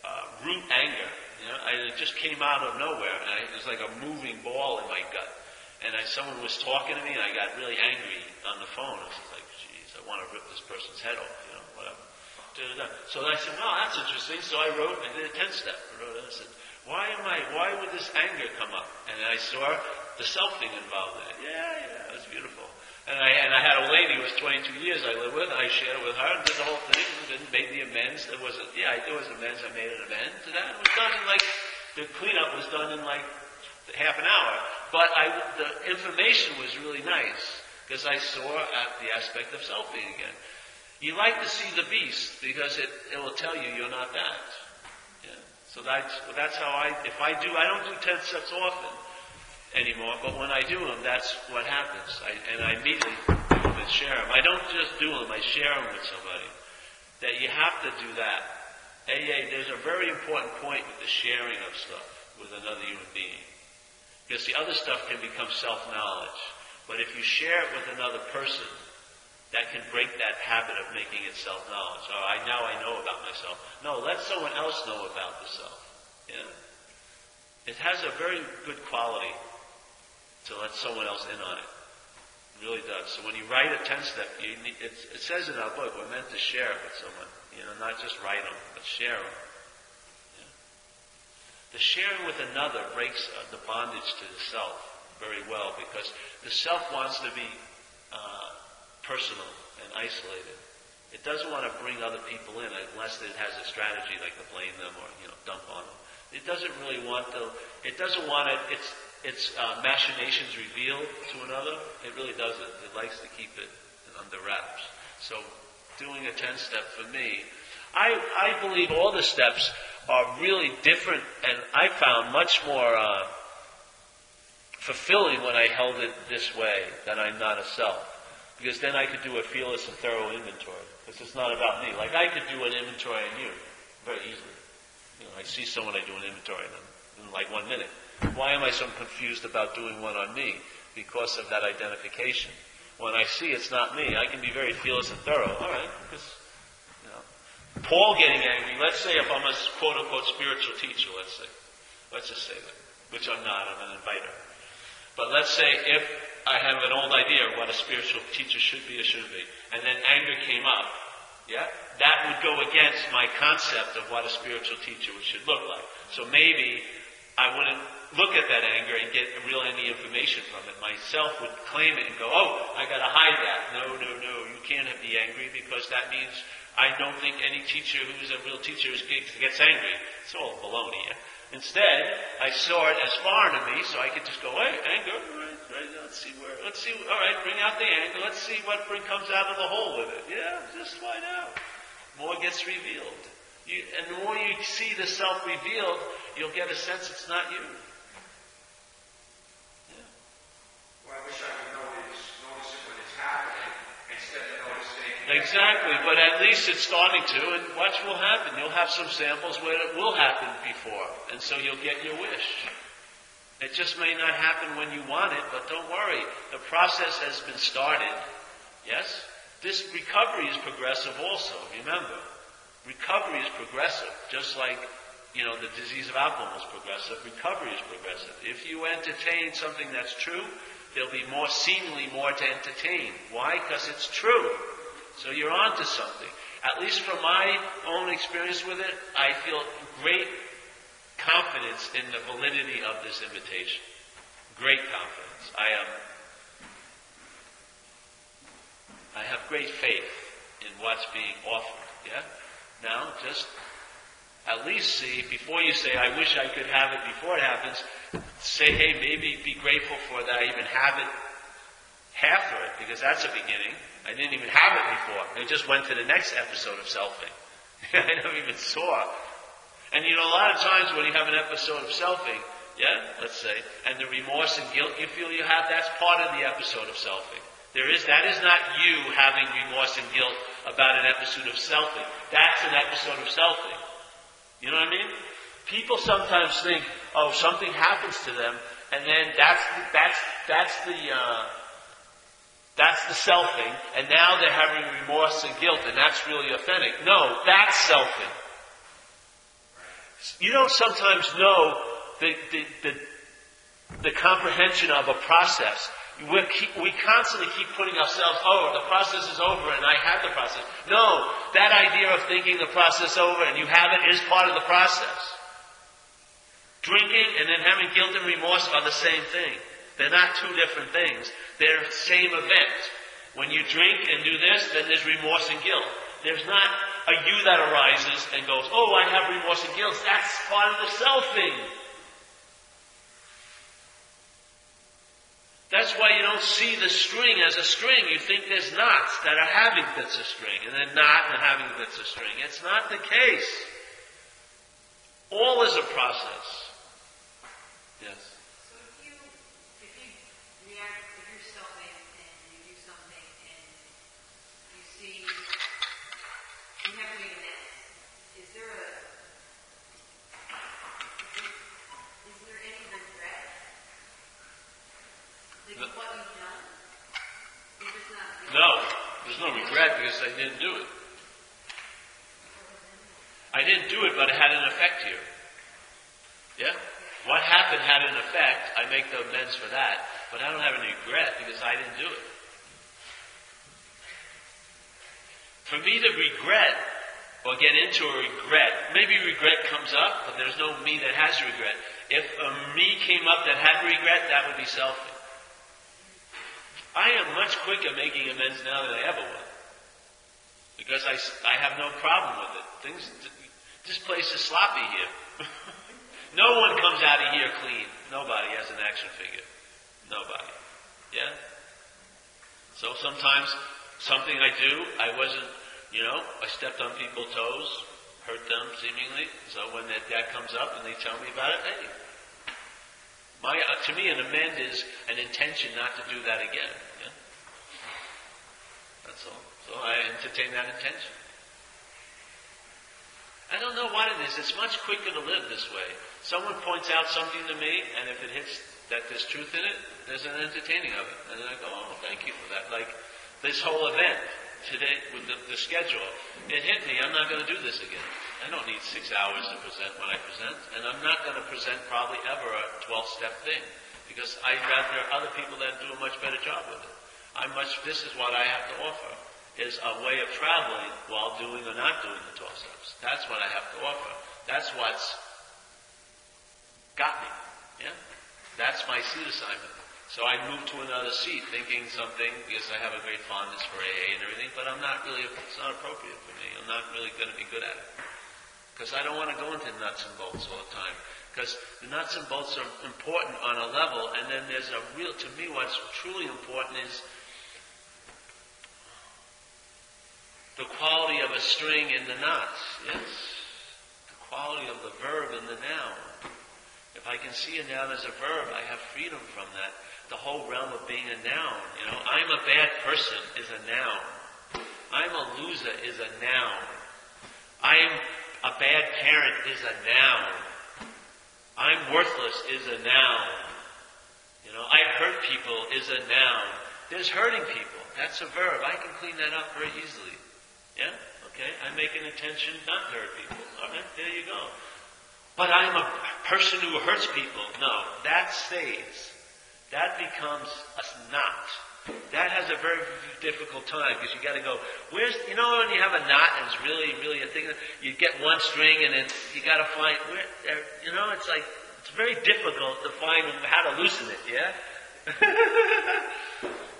uh, root anger. You know, I, it just came out of nowhere, and I, it was like a moving ball in my gut. And I, someone was talking to me, and I got really angry on the phone. I was like, "Geez, I want to rip this person's head off," you know, whatever. Da-da-da. So I said, "Well, that's interesting." So I wrote, I did a ten step. I wrote, it. I said, "Why am I? Why would this anger come up?" And I saw the self thing involved in it. Yeah, yeah, it was beautiful. And I and I had a lady who was 22 years I lived with. I shared it with her and did the whole thing and made the amends. There was a yeah, there was amends. I made an amend to that. It was done in like the cleanup was done in like half an hour. But I the information was really nice because I saw the aspect of selfing again. You like to see the beast because it, it will tell you you're not that. Yeah. So that's that's how I if I do I don't do ten steps often anymore, but when I do them, that's what happens. I, and I immediately do them and share them. I don't just do them, I share them with somebody. That you have to do that. AA, there's a very important point with the sharing of stuff with another human being. Because the other stuff can become self-knowledge. But if you share it with another person, that can break that habit of making it self-knowledge. Oh, I, now I know about myself. No, let someone else know about the self. Yeah. It has a very good quality to let someone else in on it. It really does. So when you write a 10 step, you need, it, it says in our book, we're meant to share it with someone. You know, not just write them, but share them. The sharing with another breaks uh, the bondage to the self very well because the self wants to be uh, personal and isolated. It doesn't want to bring other people in unless it has a strategy like to blame them or you know dump on them. It doesn't really want to. It doesn't want it. Its its uh, machinations revealed to another. It really doesn't. It likes to keep it under wraps. So, doing a ten step for me, I I believe all the steps are really different, and I found much more. Uh, fulfilling when I held it this way, that I'm not a self. Because then I could do a fearless and thorough inventory. Because it's not about me. Like I could do an inventory on you very easily. You know, I see someone, I do an inventory on them in like one minute. Why am I so confused about doing one on me? Because of that identification. When I see it's not me, I can be very fearless and thorough. All right, because you know, Paul getting angry. Let's say if I'm a quote unquote spiritual teacher, let's say, let's just say that, which I'm not. I'm an inviter. But let's say if I have an old idea of what a spiritual teacher should be or should be, and then anger came up, yeah, that would go against my concept of what a spiritual teacher should look like. So maybe I wouldn't look at that anger and get real any information from it. Myself would claim it and go, oh, I gotta hide that. No, no, no, you can't be angry because that means I don't think any teacher who's a real teacher gets angry. It's all baloney. Instead, I saw it as foreign to me, so I could just go, hey, anger, right, right, let's see where, let's see, all right, bring out the anger, let's see what comes out of the hole with it. Yeah, just find out. More gets revealed. You, and the more you see the self revealed, you'll get a sense it's not you. Well, I wish I could notice, notice it when it's happening instead of noticing. Exactly, but at least it's starting to, and watch what will happen. You'll have some samples where it will happen before, and so you'll get your wish. It just may not happen when you want it, but don't worry. The process has been started. Yes? This recovery is progressive also, remember. Recovery is progressive, just like, you know, the disease of alcohol is progressive. Recovery is progressive. If you entertain something that's true, there'll be more, seemingly more to entertain. Why? Because it's true. So you're onto something. At least from my own experience with it, I feel great confidence in the validity of this invitation. Great confidence. I am. I have great faith in what's being offered. Yeah. Now, just at least see, before you say, I wish I could have it before it happens, say, hey, maybe be grateful for that I even have it half of it, because that's a beginning. I didn't even have it before. I just went to the next episode of selfing. I never even saw. And you know, a lot of times when you have an episode of selfing, yeah, let's say, and the remorse and guilt you feel you have, that's part of the episode of selfing. There is, that is not you having remorse and guilt about an episode of selfing. That's an episode of selfing. You know what I mean? People sometimes think, oh, something happens to them, and then that's that's that's the uh, that's the selfing, and now they're having remorse and guilt, and that's really authentic. No, that's selfing. You don't sometimes know the the, the, the comprehension of a process. Keep, we constantly keep putting ourselves, oh, the process is over and I have the process. No, that idea of thinking the process over and you have it is part of the process. Drinking and then having guilt and remorse are the same thing. They're not two different things. They're the same event. When you drink and do this, then there's remorse and guilt. There's not a you that arises and goes, oh, I have remorse and guilt. That's part of the selfing. That's why you don't see the string as a string. You think there's knots that are having bits of string, and then not and having bits of string. It's not the case. All is a process. Yes. So if you, if you react, if you're selfing and you do something and you see, you have to make amends, is there a, is there any regret? Like No. what you've done? If it's not. No, there's no regret because I didn't do it. I didn't do it, but it had an effect here. Yeah? What happened had an effect. I make the amends for that, but I don't have any regret because I didn't do it. For me to regret or get into a regret, maybe regret comes up, but there's no me that has regret. If a me came up that had regret, that would be selfish. I am much quicker making amends now than I ever was. Because I, I have no problem with it. Things, this place is sloppy here. no one comes out of here clean. Nobody has an action figure. Nobody. Yeah? So sometimes something I do, I wasn't, you know, I stepped on people's toes, hurt them seemingly. So when that, that comes up and they tell me about it, hey, my, uh, to me, an amend is an intention not to do that again. Yeah? That's all. So I entertain that intention. I don't know what it is. It's much quicker to live this way. Someone points out something to me, and if it hits that there's truth in it, there's an entertaining of it. And then I go, oh, thank you for that. Like this whole event today with the, the schedule, it hit me. I'm not going to do this again. I don't need six hours to present when I present, and I'm not going to present probably ever a 12-step thing because I'd rather other people that do a much better job with it. I'm much. This is what I have to offer: is a way of traveling while doing or not doing the 12 steps. That's what I have to offer. That's what's got me. Yeah, that's my seat assignment. So I moved to another seat, thinking something because I have a great fondness for AA and everything, but I'm not really. It's not appropriate for me. I'm not really going to be good at it. Because I don't want to go into nuts and bolts all the time. Because the nuts and bolts are important on a level, and then there's a real, to me, what's truly important is the quality of a string in the knots. Yes. The quality of the verb in the noun. If I can see a noun as a verb, I have freedom from that. The whole realm of being a noun. You know, I'm a bad person is a noun. I'm a loser is a noun. I'm a bad parent is a noun. I'm worthless is a noun. You know, I hurt people is a noun. There's hurting people. That's a verb. I can clean that up very easily. Yeah? Okay? I make an intention not to hurt people. Alright, there you go. But I'm a person who hurts people. No, that stays. That becomes a knot. That has a very difficult time because you got to go. Where's you know when you have a knot and it's really really a thing. You get one string and then you got to find where. You know, it's like it's very difficult to find how to loosen it. Yeah.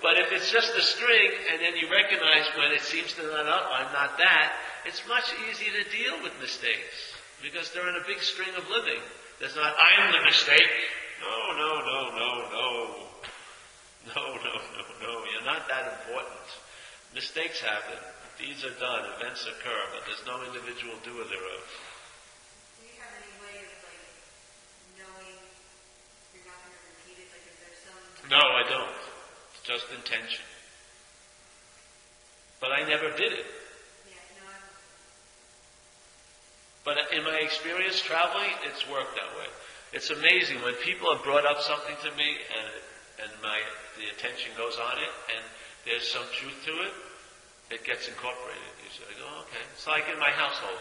but if it's just a string and then you recognize when it seems to knot up, I'm not that. it's much easier to deal with mistakes because they're in a big string of living. There's not, I'm the mistake. No, no, no, no, no. No, no, no, no. You're not that important. Mistakes happen. Deeds are done. Events occur, but there's no individual doer thereof. Do you have any way of like knowing you're not going to repeat it? Like, is there some? No, I don't. It's just intention. But I never did it. Yeah, no, But in my experience traveling, it's worked that way. It's amazing when people have brought up something to me and and my the attention goes on it and there's some truth to it, it gets incorporated. You say, oh, okay. It's like in my household.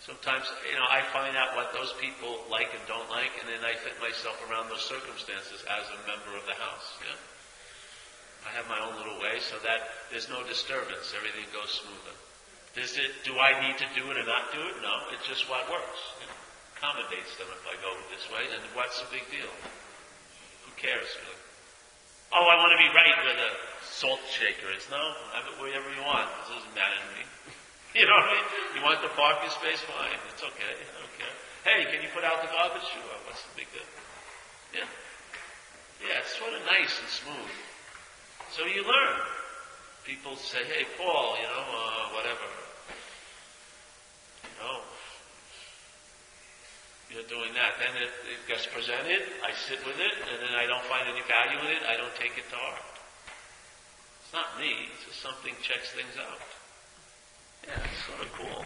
Sometimes, you know, I find out what those people like and don't like, and then I fit myself around those circumstances as a member of the house. Yeah. I have my own little way so that there's no disturbance. Everything goes smoother. Is it, do I need to do it or not do it? No, it's just what works. It accommodates them if I go this way, and what's the big deal? Who cares, really? Oh, I want to be right where the salt shaker is. No, have it wherever you want. It doesn't matter to me. you know what I mean? You want the parking space? Fine. It's okay. I don't care. Hey, can you put out the garbage? Sure. What's the big deal? Yeah. Yeah, it's sort of nice and smooth. So you learn. People say, hey, Paul, you know, uh, whatever. You know, you're doing that. Then it, it gets presented, I sit with it, and then I don't find any value in it, I don't take it to heart. It's not me, it's just something checks things out. Yeah, it's sort of cool.